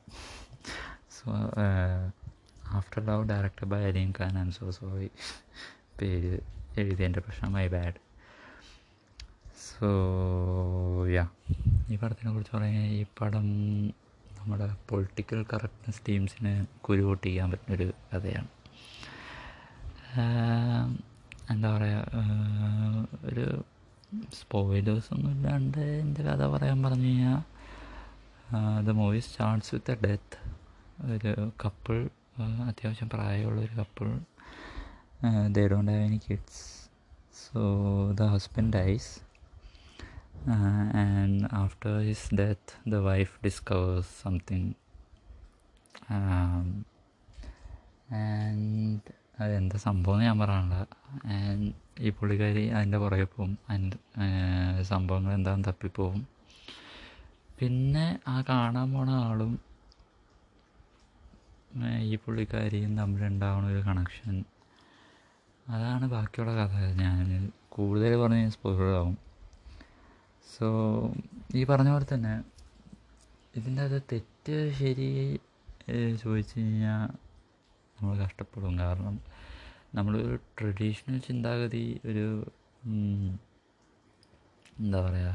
so After Love director by Aleem Khan and so sorry പേര് എഴുതിയതിന്റെ പ്രശ്നം my bad so yeah ഈ പടത്തിനെ കുറിച്ച് പറയാൻ ഈ പടം നമ്മുടെ പൊളിറ്റിക്കൽ കറക്റ്റ്നെസ് ടീംസിന് കുരുപൊട്ടിക്കാൻ പറ്റുന്നൊരു കഥയാണ്. എന്താ പറയുക ഒരു സ്പോയിലേഴ്സ് ഒന്നും ഇല്ലാണ്ട് എന്റെ കഥ പറയാൻ പറഞ്ഞു കഴിഞ്ഞാൽ the movie starts with a death ഒരു കപ്പിൾ അത്യാവശ്യം പ്രായമുള്ളൊരു couple they don't have any kids so the husband dies and after his death the wife discovers something and അതെന്താ സംഭവം ഞാൻ പറയാനുള്ള ആൻഡ് ഈ പുള്ളിക്കാരി അതിന്റെ പുറകെ പോവും അതിന്റെ സംഭവങ്ങൾ എന്താണെന്ന് തപ്പിപ്പോവും പിന്നെ ആ കാണാൻ പോണ ആളും ഈ പുള്ളിക്കാരിയും തമ്മിലുണ്ടാവുന്ന ഒരു കണക്ഷൻ അതാണ് ബാക്കിയുള്ള കഥ. ഞാൻ കൂടുതൽ പറഞ്ഞ് സ്പോയിലറാവും സോ ഈ പറഞ്ഞ പോലെ തന്നെ ഇതിന്റെ അത് തെറ്റ് ശരി ചോദിച്ചു കഴിഞ്ഞാൽ നമ്മൾ കഷ്ടപ്പെടും. കാരണം നമ്മളൊരു ട്രഡീഷണൽ ചിന്താഗതി ഒരു എന്താ പറയുക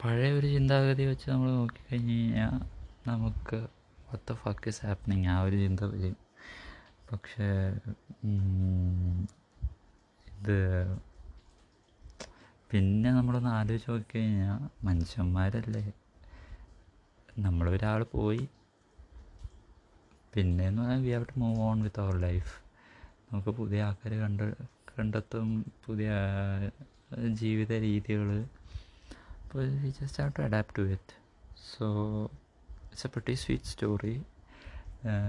പഴയ ഒരു ചിന്താഗതി വെച്ച് നമ്മൾ നോക്കിക്കഴിഞ്ഞ് കഴിഞ്ഞാൽ നമുക്ക് വത്ത ഫക്ക് ഇസ് ഹാപ്പനിങ് ആ ഒരു ചിന്ത വരും പക്ഷേ ഇത് പിന്നെ നമ്മളൊന്ന് ആലോചിച്ച് നോക്കിക്കഴിഞ്ഞാൽ മനുഷ്യന്മാരല്ലേ? നമ്മളൊരാൾ പോയി. പിന്നെ എന്ന് പറഞ്ഞാൽ we have to move on with our life നമുക്ക് പുതിയ ആൾക്കാർ കണ്ട് കണ്ടെത്തും. പുതിയ ജീവിത രീതികൾ അപ്പോൾ just have to adapt to it so it's a pretty sweet story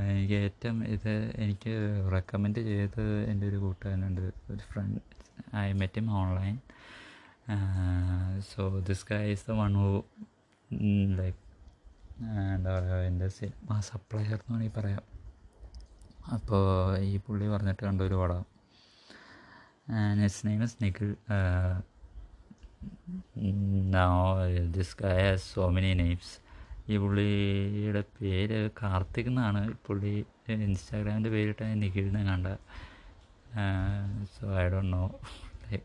എനിക്ക് ഏറ്റവും ഇത് എനിക്ക് റെക്കമെൻഡ് ചെയ്ത് എന്റെ ഒരു കൂട്ടുകാരനുണ്ട് ഒരു friend I met him online so this guy is the one who like എന്താ പറയുക എന്റെ സിനിമ സപ്ലയർ എന്ന് വേണമെങ്കിൽ പറയാം. അപ്പോൾ ഈ പുള്ളി പറഞ്ഞിട്ട് കണ്ട ഒരു പടം. നെസ് name is Nikhil this guy has so many names ഈ പുള്ളിയുടെ പേര് കാർത്തിക് എന്നാണ്. പുള്ളി ഇൻസ്റ്റാഗ്രാമിന്റെ പേരിട്ട് നിഖിലിനെ കണ്ട. So I don't know like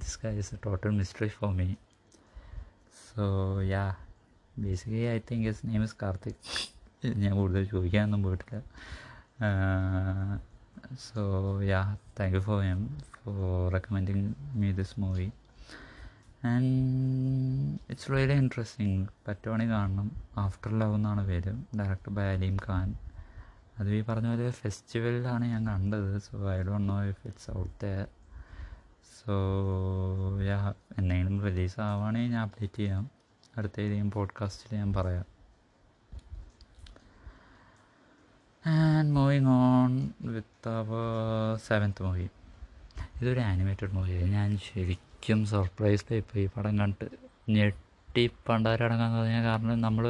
this guys is a total mystery for me so yeah basically I think is name is Karthik ഞാൻ കൂടുതൽ ചോദിക്കാനൊന്നും പോയിട്ടില്ല. So yeah thank you for um for recommending me this movie and it's really interesting പറ്റുവാണെങ്കിൽ കാണണം. After love എന്നാണ് പേര്. Director by Aleem Khan അത് ഈ പറഞ്ഞ പോലെ ഫെസ്റ്റിവലിലാണ് ഞാൻ കണ്ടത്. So I don't know if it's out there so yeah എന്തെങ്കിലും റിലീസ് ആവുകയാണെങ്കിൽ ഞാൻ അപ്ഡേറ്റ് ചെയ്യാം. അടുത്ത ഏതെങ്കിലും പോഡ്കാസ്റ്റിൽ ഞാൻ പറയാം. And moving on with our seventh movie ഇതൊരു ആനിമേറ്റഡ് മൂവിയാണ് ഞാൻ ശരിക്കും സർപ്രൈസ്ഡ് ടൈപ്പ് ഈ പടം കണ്ടിട്ട് ഞെട്ടി പണ്ടാരടങ്ങാൻ പറഞ്ഞാൽ കാരണം നമ്മൾ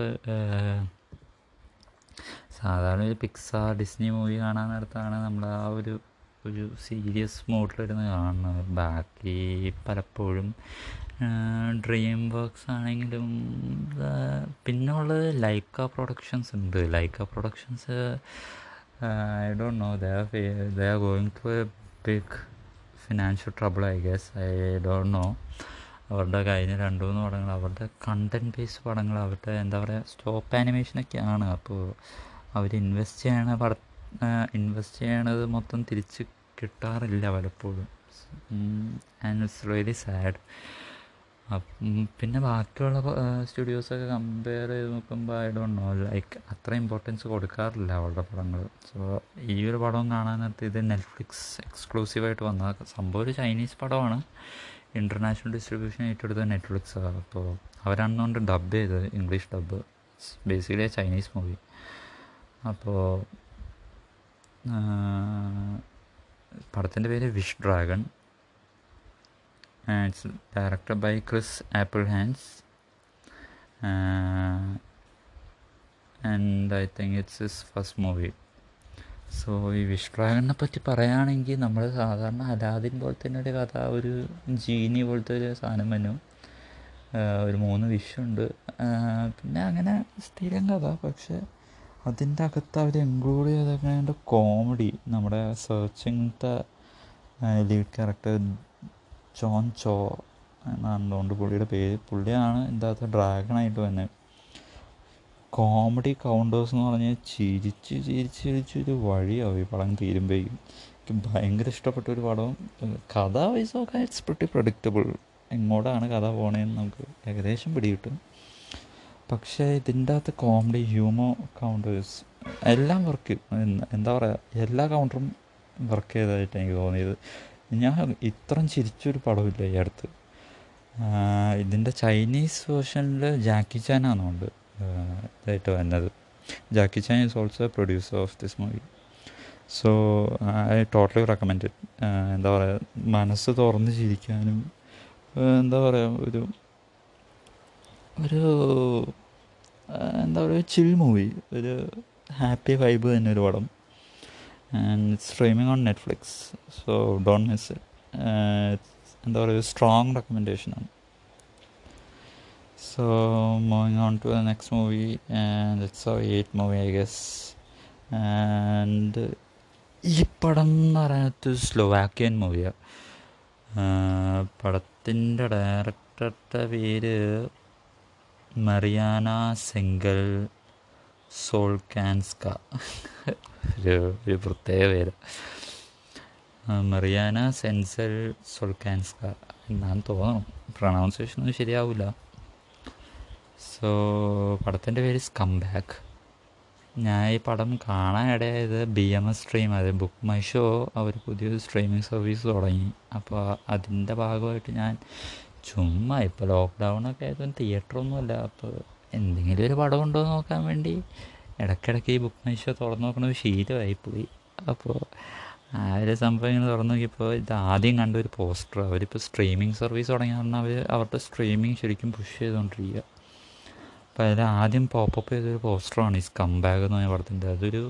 സാധാരണ ഒരു പിക്സാർ ഡിസ്നി മൂവി കാണാൻ നേരത്താണ് നമ്മൾ ആ ഒരു ഒരു സീരിയസ് മൂഡിലിരുന്ന് കാണുന്നത്. ബാക്കി പലപ്പോഴും ഡ്രീം വർക്ക്സ് ആണെങ്കിലും പിന്നെ ഉള്ളത് ലൈക്ക പ്രൊഡക്ഷൻസ് ഉണ്ട്. Lyca productions I don't know the going to a big financial trouble I guess I don't know അവരുടെ കഴിഞ്ഞ രണ്ട് മൂന്ന് പടങ്ങൾ അവരുടെ കണ്ടന്റ് ബേസ് പടങ്ങൾ അവരുടെ എന്താ പറയുക സ്റ്റോപ്പ് ആനിമേഷനൊക്കെയാണ് അപ്പോൾ അവർ ഇൻവെസ്റ്റ് ചെയ്യണ പട ഇൻവെസ്റ്റ് ചെയ്യണത് മൊത്തം തിരിച്ച് കിട്ടാറില്ല പലപ്പോഴും. ആൻഡ് ഇറ്റ്സ് റിയലി സാഡ് പിന്നെ ബാക്കിയുള്ള സ്റ്റുഡിയോസൊക്കെ കമ്പയർ ചെയ്ത് നോക്കുമ്പോൾ ഐ ഡോണ്ട് നോ ലൈക്ക് അത്ര ഇമ്പോർട്ടൻസ് കൊടുക്കാറില്ല അവളുടെ പടങ്ങൾ സോ ഈ ഒരു പടം കാണാൻ നേരത്തെ ഇത് നെറ്റ്ഫ്ലിക്സ് എക്സ്ക്ലൂസീവായിട്ട് വന്ന സംഭവം ഒരു ചൈനീസ് പടമാണ്. ഇന്റർനാഷണൽ ഡിസ്ട്രിബ്യൂഷൻ ഏറ്റെടുത്ത നെറ്റ്ഫ്ലിക്സ് അപ്പോൾ അവരാണെന്നുകൊണ്ട് ഡബ് ചെയ്തത് English dub basically Chinese movie അപ്പോൾ പടത്തിന്റെ പേര് Wish Dragon it's directed by Chris Appelhans and I think it's is first movie so ഈ വിഷ് ഡ്രാഗണിനെ പറ്റി പറയുകയാണെങ്കിൽ നമ്മൾ സാധാരണ അലാദിൻ പോലത്തെ തന്നെ ഒരു കഥ ഒരു ജീനി പോലത്തെ ഒരു സാധനം വന്നു ഒരു മൂന്ന് വിഷുണ്ട്. പിന്നെ അങ്ങനെ സ്ഥിരം കഥ. പക്ഷെ അതിന്റെ അകത്ത് അവർ ഇൻക്ലൂഡ് ചെയ്തേക്കുന്ന കോമഡി നമ്മുടെ സെർച്ചിങ്ങത്തെ ലീഡ് ക്യാരക്ടർ ജോൺ ചോ എന്നാണ് പുള്ളിയുടെ പേര് പുള്ളിയാണ് എന്താ ഡ്രാഗണായിട്ട് വന്നത് കോമഡി കൗണ്ടേഴ്സ് എന്ന് പറഞ്ഞാൽ ചിരിച്ച് ചിരിച്ച് ചിരിച്ച് ഒരു വഴിയാവും ഈ പടം തീരുമ്പോഴേക്കും എനിക്ക് ഭയങ്കര ഇഷ്ടപ്പെട്ട ഒരു പടം. കഥ വൈസ് ഒക്കെ ഇറ്റ്സ് പ്രിട്ടി പ്രഡിക്റ്റബിൾ എങ്ങോട്ടാണ് കഥ പോണേന്ന് നമുക്ക് ഏകദേശം പിടികിട്ടും. പക്ഷേ ഇതിന്റെ അകത്ത് കോമഡി ഹ്യൂമർ കൗണ്ടേഴ്സ് എല്ലാം വർക്ക് എന്താ പറയുക എല്ലാ കൗണ്ടറും വർക്ക് ചെയ്തതായിട്ട് എനിക്ക് തോന്നിയത്. ഞാൻ ഇത്രയും ചിരിച്ചൊരു പടമില്ല ഈ അടുത്ത്? ഇതിന്റെ ചൈനീസ് വേർഷനിൽ ജാക്കി ചാനാണെന്നുണ്ട് ഇതായിട്ട് വന്നത് Jackie Chan is also producer of this movie so I totally recommend എന്താ പറയുക മനസ്സ് തുറന്ന് ചിരിക്കാനും എന്താ പറയുക ഒരു ഒരു എന്താ പറയുക ചിൽ മൂവി ഒരു ഹാപ്പി വൈബ് തന്നെ ഒരു പടം. And it's streaming on Netflix so don't miss എന്താ പറയുക strong റെക്കമെൻഡേഷനാണ് so moving on to next movie and it's our eight movie I guess and ഈ പടം എന്ന് പറയുന്നത് സ്ലോവാക്യൻ മൂവിയാണ് പടത്തിന്റെ ഡയറക്ടറുടെ പേര് മറിയാന സെങ്കൽ. സോൾക്കാൻസ്ക ഒരു ഒരു പ്രത്യേക പേര്. മറിയാന സെൻസൽ സോൾക്കാൻസ്ക എന്നാണ് തോന്നണം. പ്രൊണൗൺസിയേഷൻ ഒന്നും ശരിയാവില്ല സോ പടത്തിന്റെ പേര് സ്കം ബാക്ക് ഞാൻ ഈ പടം കാണാൻ ഇടയായത് ബി എം എസ് സ്ട്രീം അത് ബുക്ക് മൈ ഷോ അവർ പുതിയൊരു സ്ട്രീമിംഗ് സർവീസ് തുടങ്ങി. അപ്പോൾ അതിന്റെ ഭാഗമായിട്ട് ഞാൻ ചുമ്മാ ഇപ്പോൾ ലോക്ക്ഡൗണൊക്കെ ആയതുകൊണ്ട് തിയേറ്ററൊന്നുമല്ല അപ്പോൾ എന്തെങ്കിലും ഒരു പടം ഉണ്ടോ എന്ന് നോക്കാൻ വേണ്ടി ഇടയ്ക്കിടയ്ക്ക് ഈ ബുക്ക് മൈ ഷോ തുറന്നു നോക്കണ ഒരു ശീലമായിപ്പോയി. അപ്പോൾ ആ ഒരു സംഭവം ഇങ്ങനെ തുറന്നു നോക്കിയപ്പോൾ ഇത് ആദ്യം കണ്ട ഒരു പോസ്റ്റർ അവരിപ്പോൾ സ്ട്രീമിംഗ് സർവീസ് തുടങ്ങിയ അവർ അവരുടെ സ്ട്രീമിംഗ് ശരിക്കും പുഷ് ചെയ്തുകൊണ്ടിരിക്കുക അപ്പോൾ അതിൽ ആദ്യം പോപ്പപ്പ് ചെയ്തൊരു പോസ്റ്ററാണ് ഈ സ്കം ബാഗ് എന്ന് പറഞ്ഞ പടത്തിന്റെ അതൊരു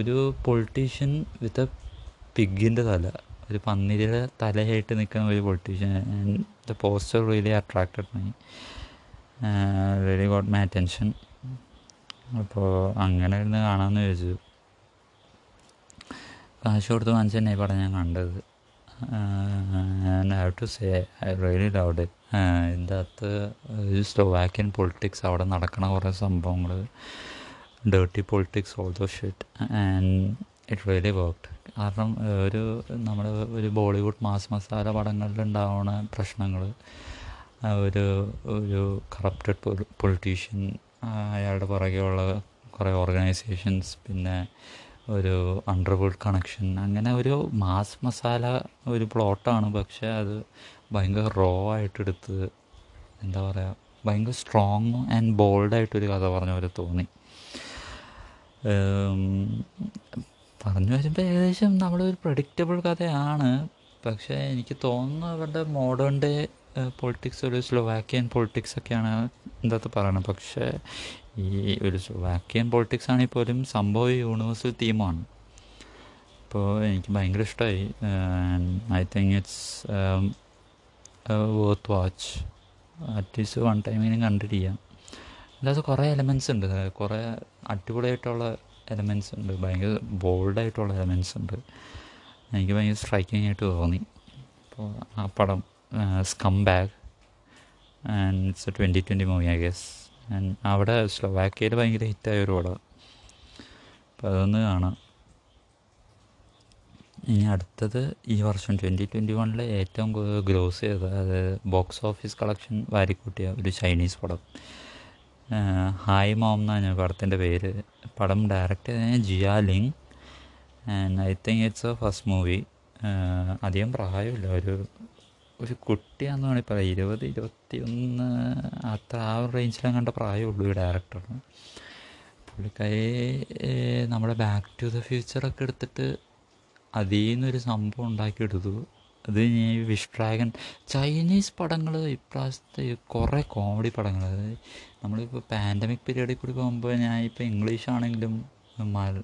ഒരു പൊളിറ്റീഷ്യൻ വിത്ത് എ പിഗിന്റെ തല. ഒരു പന്നിരിയുടെ തലയായിട്ട് നിൽക്കുന്ന ഒരു politician the poster really attracted my really got my attention അപ്പോൾ അങ്ങനെ ഇരുന്ന് കാണാമെന്ന് ചോദിച്ചു കാശ് കൊടുത്ത് വാങ്ങിച്ച തന്നെ ഈ പടം ഞാൻ കണ്ടത്. Have to say I really it ഇതിന്റെ അകത്ത് ഒരു സ്ലോവാക്യൻ പൊളിറ്റിക്സ് അവിടെ നടക്കണ കുറേ സംഭവങ്ങൾ dirty politics also shit and it really worked കാരണം ഒരു നമ്മുടെ ഒരു ബോളിവുഡ് മാസ് മസാല പടങ്ങളിൽ ഉണ്ടാവുന്ന പ്രശ്നങ്ങൾ ഒരു ഒരു കറപ്റ്റഡ് പൊളിറ്റീഷ്യൻ അയാളുടെ പുറകെയുള്ള കുറേ ഓർഗനൈസേഷൻസ് പിന്നെ ഒരു അണ്ടർവേൾഡ് കണക്ഷൻ അങ്ങനെ ഒരു മാസ് മസാല ഒരു പ്ലോട്ടാണ് പക്ഷേ അത് ഭയങ്കര റോ ആയിട്ടെടുത്ത് എന്താ പറയുക ഭയങ്കര സ്ട്രോങ് ആൻഡ് ബോൾഡായിട്ടൊരു കഥ പറഞ്ഞ പോലെ തോന്നി. പറഞ്ഞു വരുമ്പോൾ ഏകദേശം നമ്മളൊരു പ്രഡിക്റ്റബിൾ കഥയാണ്. പക്ഷേ എനിക്ക് തോന്നുന്നു അവരുടെ മോഡേൺ ഡേ പൊളിറ്റിക്സ് ഒരു സ്ലോവാക്യൻ പൊളിറ്റിക്സ് ഒക്കെയാണ് എന്താ പറയുന്നത്. പക്ഷേ ഈ ഒരു സ്ലോവാക്യൻ പൊളിറ്റിക്സ് ആണെങ്കിൽ പോലും സംഭവം യൂണിവേഴ്സൽ തീമാണ് അപ്പോൾ എനിക്ക് ഭയങ്കര ഇഷ്ടമായി I think it's worth watch atleast one ടൈമിനും കണ്ടിരിക്കാം. അല്ലാതെ കുറേ എലമെൻസ് ഉണ്ട്. കുറേ അടിപൊളിയായിട്ടുള്ള എലമെൻസ് ഉണ്ട്. ഭയങ്കര ബോൾഡായിട്ടുള്ള എലമെൻസ് ഉണ്ട്. എനിക്ക് ഭയങ്കര സ്ട്രൈക്കിംഗ് ആയിട്ട് തോന്നി. അപ്പോൾ ആ പടം. Scumbag and it's a twenty twenty movie I guess and അവിടെ സ്ലോവാക്കിയയിൽ ഭയങ്കര ഹിറ്റായ ഒരു പടം. അപ്പോൾ അതൊന്ന് കാണാം. ഇനി അടുത്തത് ഈ വർഷം ട്വന്റി ട്വന്റി വണ്ണിൽ ഏറ്റവും ഗ്രോസ് ചെയ്ത അതായത് ബോക്സ് ഓഫീസ് കളക്ഷൻ വാരിക്കൂട്ടിയ ഒരു ചൈനീസ് പടം. ഹായ് മോം എന്നാണ് ഞാൻ പടത്തിന്റെ പേര്. പടം ഡയറക്റ്റ് ചെയ്ത Jia Ling and I think it's a first movie അധികം പ്രായമില്ല. ഒരു ഒരു കുട്ടിയാന്ന് വേണമെങ്കിൽ പറയാം. ഇരുപത് ഇരുപത്തി ഒന്ന് അത്ര ആ ഒരു റേഞ്ചിലും കണ്ട പ്രായമുള്ളൂ ഈ ഡയറക്ടറിന് പുള്ളിക്കാരി നമ്മുടെ ബാക്ക് ടു ദ ഫ്യൂച്ചറൊക്കെ എടുത്തിട്ട് അതിൽ നിന്നൊരു സംഭവം ഉണ്ടാക്കിയെടുത്തു. അത് ഈ വിഷ് ഡ്രാഗൺ ചൈനീസ് പടങ്ങൾ ഇപ്രാവശ്യത്തെ കുറേ കോമഡി പടങ്ങൾ അതായത് നമ്മളിപ്പോൾ പാൻഡമിക് പീരീഡിൽ കൂടി പോകുമ്പോൾ ഞാൻ ഇപ്പോൾ ഇംഗ്ലീഷ് ആണെങ്കിലും മല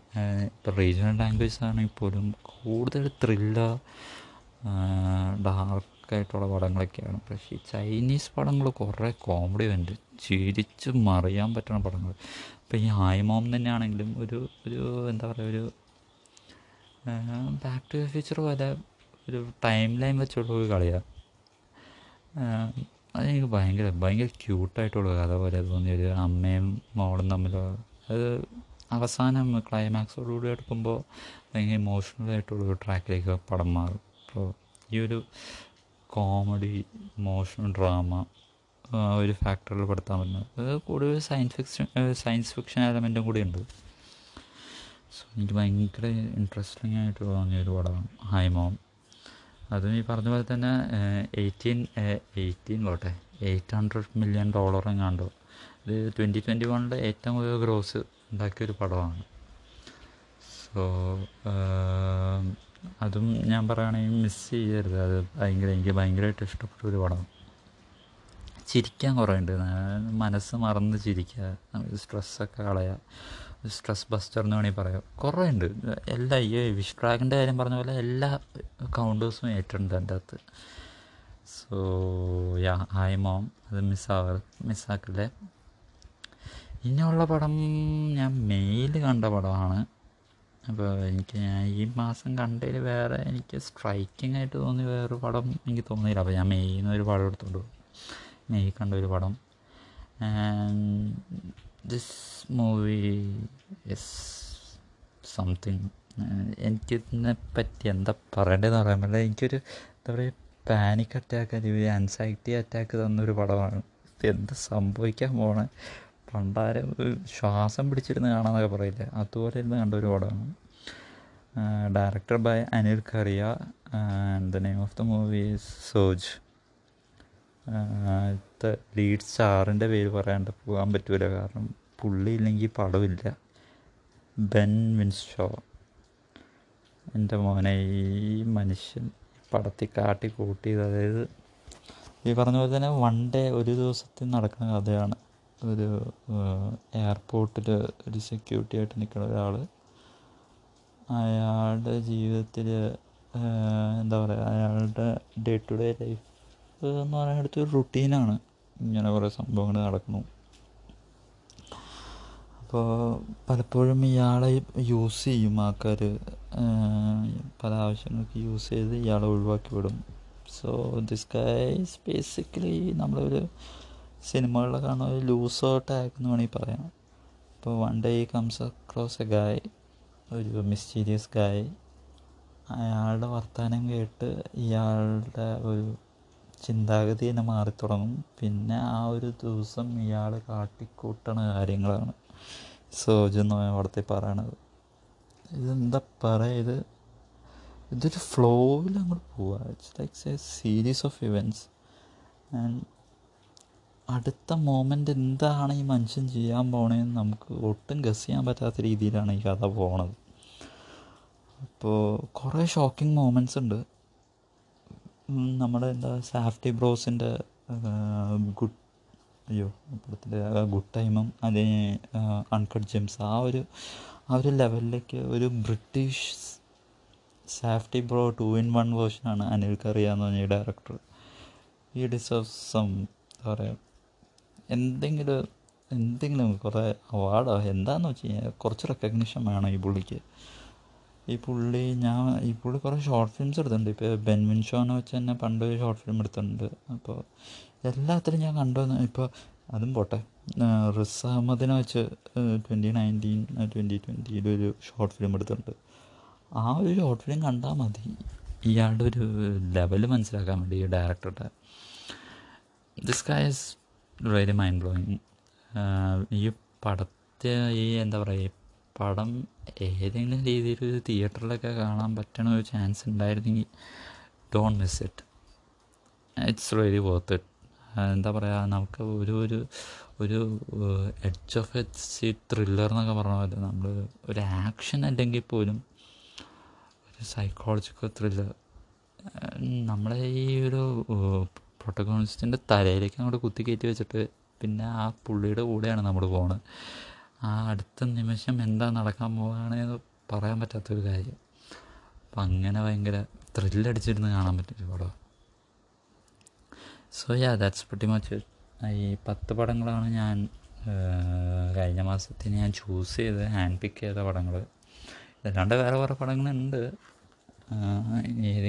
ഇപ്പോൾ റീജിയണൽ ലാംഗ്വേജ് ആണെങ്കിൽ പോലും കൂടുതൽ ത്രില്ലർ ഡാർക്കായിട്ടുള്ള പടങ്ങളൊക്കെയാണ്. പക്ഷേ ചൈനീസ് പടങ്ങൾ കുറേ കോമഡി ഉണ്ട് ചിരിച്ച് മറിയാൻ പറ്റുന്ന പടങ്ങൾ. ഇപ്പോൾ ഈ ഹായ്മോം തന്നെയാണെങ്കിലും ഒരു ഒരു എന്താ പറയുക ഒരു ബാക്ക് ടു ദ ഫ്യൂച്ചർ പോലെ ഒരു ടൈം ലൈൻ വെച്ചുള്ള ഒരു കളിയാണ് അതെനിക്ക് ഭയങ്കര ഭയങ്കര ക്യൂട്ടായിട്ടുള്ള കഥ പോലെ തോന്നി ഒരു അമ്മയും മോളും തമ്മിലുള്ള അത് അവസാനം ക്ലൈമാക്സോടുകൂടി എടുക്കുമ്പോൾ ഭയങ്കര ഇമോഷണൽ ആയിട്ടുള്ള ഒരു ട്രാക്കിലേക്ക് പടം മാറും. അപ്പോൾ ഈ ഒരു കോമഡി മോഷൻ ഡ്രാമ ഒരു ഫാക്ടറിൽ പെടുത്താൻ പറ്റുന്നത്. അത് കൂടുതൽ സയൻസ് ഫിക്ഷൻ സയൻസ് ഫിക്ഷൻ എലമെന്റും കൂടി ഉണ്ട്. സോ എനിക്ക് ഭയങ്കര ഇൻട്രസ്റ്റിംഗ് ആയിട്ട് തോന്നിയ ഒരു പടമാണ് ഹായ് മോം അതും ഈ പറഞ്ഞ പോലെ തന്നെ എയ്റ്റീൻ എയ്റ്റീൻ പോട്ടെ. എയ്റ്റ് ഹൺഡ്രഡ് മില്യൺ ഡോളർ എങ്ങാണ്ടോ. ഇത് ട്വന്റി ട്വന്റി വണ്ണിൽ ഏറ്റവും കൂടുതൽ ഗ്രോസ് ഉണ്ടാക്കിയൊരു പടമാണ്. സോ അതും ഞാൻ പറയുകയാണെങ്കിൽ മിസ് ചെയ്യരുത്. അത് ഭയങ്കര എനിക്ക് ഭയങ്കരമായിട്ട് ഇഷ്ടപ്പെട്ട ഒരു പടം. ചിരിക്കാൻ കുറേ മനസ്സ് മറന്ന് ചിരിക്കുക സ്ട്രെസ്സൊക്കെ കളയുക സ്ട്രെസ് ബസ്റ്റർ എന്ന് വേണമെങ്കിൽ പറയാം. കുറേ ഉണ്ട് എല്ലാ ഈ വിഷ് ഡ്രാഗന്റെ കാര്യം പറഞ്ഞ പോലെ എല്ലാ കൗണ്ടേഴ്സും ഏറ്റുണ്ട് എന്റെ അകത്ത്. സോ യാ ഹായ് മോം അത് മിസ്സാവ മിസ്സാക്കില്ലേ ഇനിയുള്ള പടം ഞാൻ മെയിൽ കണ്ട പടമാണ്. അപ്പോൾ എനിക്ക് ഞാൻ ഈ മാസം കണ്ടതിൽ വേറെ എനിക്ക് സ്ട്രൈക്കിംഗ് ആയിട്ട് തോന്നിയ വേറൊരു പടം എനിക്ക് തോന്നിയില്ല. അപ്പോൾ ഞാൻ മെയ്യിൽ നിന്ന് ഒരു പടം എടുത്തോണ്ട് മെയ് കണ്ട ഒരു പടം. ദിസ് മൂവി ഇസ് സംതിങ് എനിക്ക് ഇതിനെ പറ്റി എന്താ പറയേണ്ടതെന്ന് പറയാൻ പറ്റില്ല. എനിക്കൊരു എന്താ പറയുക പാനിക് അറ്റാക്ക് അല്ലെങ്കിൽ ആൻസൈറ്റി അറ്റാക്ക് തന്നൊരു പടമാണ്. എന്ത് സംഭവിക്കാൻ പോണേ? പണ്ടാരെ ശ്വാസം പിടിച്ചിരുന്ന് കാണാന്നൊക്കെ പറയില്ലേ? അതുപോലെ ഇരുന്ന് കണ്ട ഒരു പടമാണ്. Director by Anil Kariya and the name of the movie സോജ് lead സ്റ്റാറിന്റെ പേര് പറയാണ്ട് പോകാൻ പറ്റൂല. കാരണം പുള്ളി ഇല്ലെങ്കിൽ പടമില്ല ബെൻ വിൻസ്റ്റോ എന്റെ മോനെ ഈ മനുഷ്യൻ പടത്തിൽ കാട്ടി കൂട്ടിയത്. അതായത് ഈ പറഞ്ഞ പോലെ തന്നെ വൺ ഡേ ഒരു ദിവസത്തിൽ നടക്കുന്ന കഥയാണ്. ഒരു എയർപോർട്ടിൽ ഒരു സെക്യൂരിറ്റി ആയിട്ട് നിൽക്കുന്ന ഒരാൾ അയാളുടെ ജീവിതത്തിൽ എന്താ പറയുക അയാളുടെ ഡേ ടു ഡേ ലൈഫ് എന്ന് പറയുന്നിടത്ത് ഒരു റുട്ടീനാണ് ഇങ്ങനെ കുറേ സംഭവങ്ങൾ നടക്കുന്നു. അപ്പോൾ പലപ്പോഴും ഇയാളെ യൂസ് ചെയ്യും. ആൾക്കാർ പല ആവശ്യങ്ങൾക്ക് യൂസ് ചെയ്ത് ഇയാളെ ഒഴിവാക്കി വിടും. സോ ദിസ് ഗൈസ് ബേസിക്കലി നമ്മളൊരു സിനിമകളിൽ കാണുന്ന ഒരു ലൂസോ ടാഗ് എന്ന് വേണമെങ്കിൽ പറയാം. ഇപ്പോൾ one day comes across a guy ഒരു മിസ്റ്റീരിയസ് ഗായ് അയാളുടെ വർത്തമാനം കേട്ട് ഇയാളുടെ ഒരു ചിന്താഗതി തന്നെ മാറി തുടങ്ങും പിന്നെ ആ ഒരു ദിവസം ഇയാൾ കാട്ടിക്കൂട്ടണ കാര്യങ്ങളാണ്. സോജു എന്ന് അവിടുത്തെ പറയണത്. ഇതെന്താ പറയുക ഇത് ഇതൊരു ഫ്ലോയിൽ അങ്ങോട്ട് പോവുക it's likes a series of events and അടുത്ത മോമെന്റ് എന്താണ് ഈ മനുഷ്യൻ ചെയ്യാൻ പോണേന്ന് നമുക്ക് ഒട്ടും ഗസ് ചെയ്യാൻ പറ്റാത്ത രീതിയിലാണ് ഈ കഥ പോണത്. അപ്പോൾ കുറേ ഷോക്കിംഗ് മോമെന്റ്സ് ഉണ്ട്. നമ്മുടെ എന്താ സാഫ്റ്റി ബ്രോസിന്റെ ഗുഡ് അയ്യോ പടത്തിന്റെ ഗുഡ് ടൈമും അതേ അൺകട്ട് ജെംസ് ആ ഒരു ആ ഒരു ലെവലിലേക്ക് ഒരു British Safdie bro two in one വേർഷനാണ് Anil കറിയ എന്ന് പറഞ്ഞ ഡയറക്ടർ ഈ ഡിസേർവ് സം എന്താ പറയുക എന്തെങ്കിലും എന്തെങ്കിലും കുറേ അവാർഡോ എന്താണെന്ന് വെച്ച് കഴിഞ്ഞാൽ കുറച്ച് റെക്കഗ്നിഷൻ വേണം ഈ പുള്ളിക്ക്. ഈ പുള്ളി ഞാൻ ഈ പുള്ളി കുറേ ഷോർട്ട് ഫിലിംസ് എടുത്തിട്ടുണ്ട്. ഇപ്പോൾ ബെൻവിൻ ഷോന്ന് വെച്ച് തന്നെ പണ്ട് ഷോർട്ട് ഫിലിം എടുത്തിട്ടുണ്ട്. അപ്പോൾ എല്ലാത്തിലും ഞാൻ കണ്ടു ഇപ്പോൾ അതും പോട്ടെ. റിസ് അഹമ്മദിനെ വെച്ച് ട്വന്റി നയന്റീൻ ട്വന്റി ട്വന്റിയിൽ ഒരു ഷോർട്ട് ഫിലിം എടുത്തിട്ടുണ്ട്. ആ ഒരു ഷോർട്ട് ഫിലിം കണ്ടാൽ മതി. ഇയാളുടെ ഒരു ലെവൽ മനസ്സിലാക്കാൻ വേണ്ടി ഈ ഡയറക്ടറുടെ this guy very mind blowing ഈ പടത്തെ ഈ എന്താ പറയുക ഈ പടം ഏതെങ്കിലും രീതിയിൽ തിയേറ്ററിലൊക്കെ കാണാൻ പറ്റണ ഒരു ചാൻസ് ഉണ്ടായിരുന്നെങ്കിൽ don't miss it it's really worth it എന്താ പറയുക നമുക്ക് ഒരു ഒരു ഒരു എഡ്ജ് ഓഫ് എച്ച് ത്രില്ലർ എന്നൊക്കെ പറഞ്ഞ പോലെ നമ്മൾ ഒരു ആക്ഷൻ അല്ലെങ്കിൽ പോലും ഒരു സൈക്കോളജിക്കൽ ത്രില്ലർ നമ്മളെ ഈ ഒരു പ്രൊട്ടഗോണിസ്റ്റിന്റെ തലയിലേക്ക് അങ്ങോട്ട് കുത്തി കയറ്റി വെച്ചിട്ട് പിന്നെ ആ പുള്ളിയുടെ കൂടെയാണ് നമ്മൾ പോണത്. ആ അടുത്ത നിമിഷം എന്താ നടക്കാൻ പോകുകയാണെന്ന് പറയാൻ പറ്റാത്തൊരു കാര്യം. അപ്പം അങ്ങനെ ഭയങ്കര ത്രില്ലടിച്ചിരുന്ന് കാണാൻ പറ്റും പടം so yeah that's pretty much ഈ പത്ത് പടങ്ങളാണ് ഞാൻ കഴിഞ്ഞ മാസത്തിന് ഞാൻ ചൂസ് ചെയ്ത് ഹാൻഡ് പിക്ക് ചെയ്ത പടങ്ങൾ ഇതല്ലാണ്ട് വേറെ വേറെ പടങ്ങളുണ്ട്. ഏത്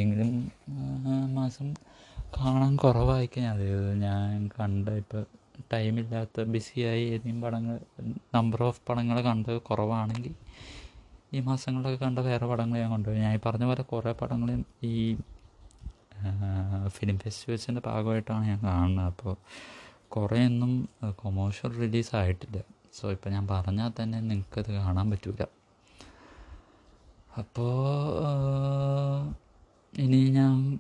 കാണാൻ കുറവായിക്കഴിഞ്ഞാൽ അതായത് ഞാൻ കണ്ട ഇപ്പോൾ ടൈമില്ലാത്ത ബിസിയായി ഏതെങ്കിലും പടങ്ങൾ നമ്പർ ഓഫ് പടങ്ങൾ കണ്ട് കുറവാണെങ്കിൽ ഈ മാസങ്ങളിലൊക്കെ കണ്ട വേറെ പടങ്ങൾ ഞാൻ കൊണ്ടുപോയി ഞാൻ ഈ പറഞ്ഞ പോലെ കുറേ പടങ്ങളും ഈ ഫിലിം ഫെസ്റ്റിവൽസിന്റെ ഭാഗമായിട്ടാണ് ഞാൻ കാണുന്നത്. അപ്പോൾ കുറേയൊന്നും കൊമേഴ്ഷ്യൽ റിലീസ് ആയിട്ടില്ല. സോ ഇപ്പോൾ ഞാൻ പറഞ്ഞാൽ തന്നെ നിങ്ങൾക്കത് കാണാൻ പറ്റില്ല അപ്പോൾ ഇനി ഞാൻ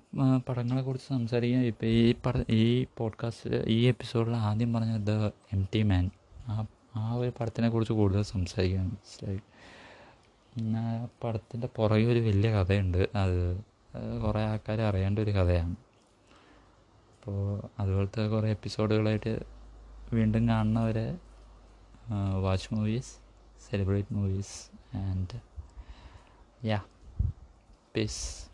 പടങ്ങളെക്കുറിച്ച് സംസാരിക്കാൻ ഇപ്പോൾ ഈ പട ഈ പോഡ്കാസ്റ്റ് ഈ എപ്പിസോഡിൽ ആദ്യം പറഞ്ഞ ദ എം ടി മാൻ ആ ആ ഒരു പടത്തിനെ കുറിച്ച് കൂടുതൽ സംസാരിക്കാൻ മനസ്സിലായി. ആ പടത്തിന്റെ പുറകെ ഒരു വലിയ കഥയുണ്ട്. അത് കുറേ ആൾക്കാർ അറിയേണ്ട ഒരു കഥയാണ്. അപ്പോൾ അതുപോലത്തെ കുറേ എപ്പിസോഡുകളായിട്ട് വീണ്ടും കാണുന്നവരെ watch movies celebrate movies and yeah peace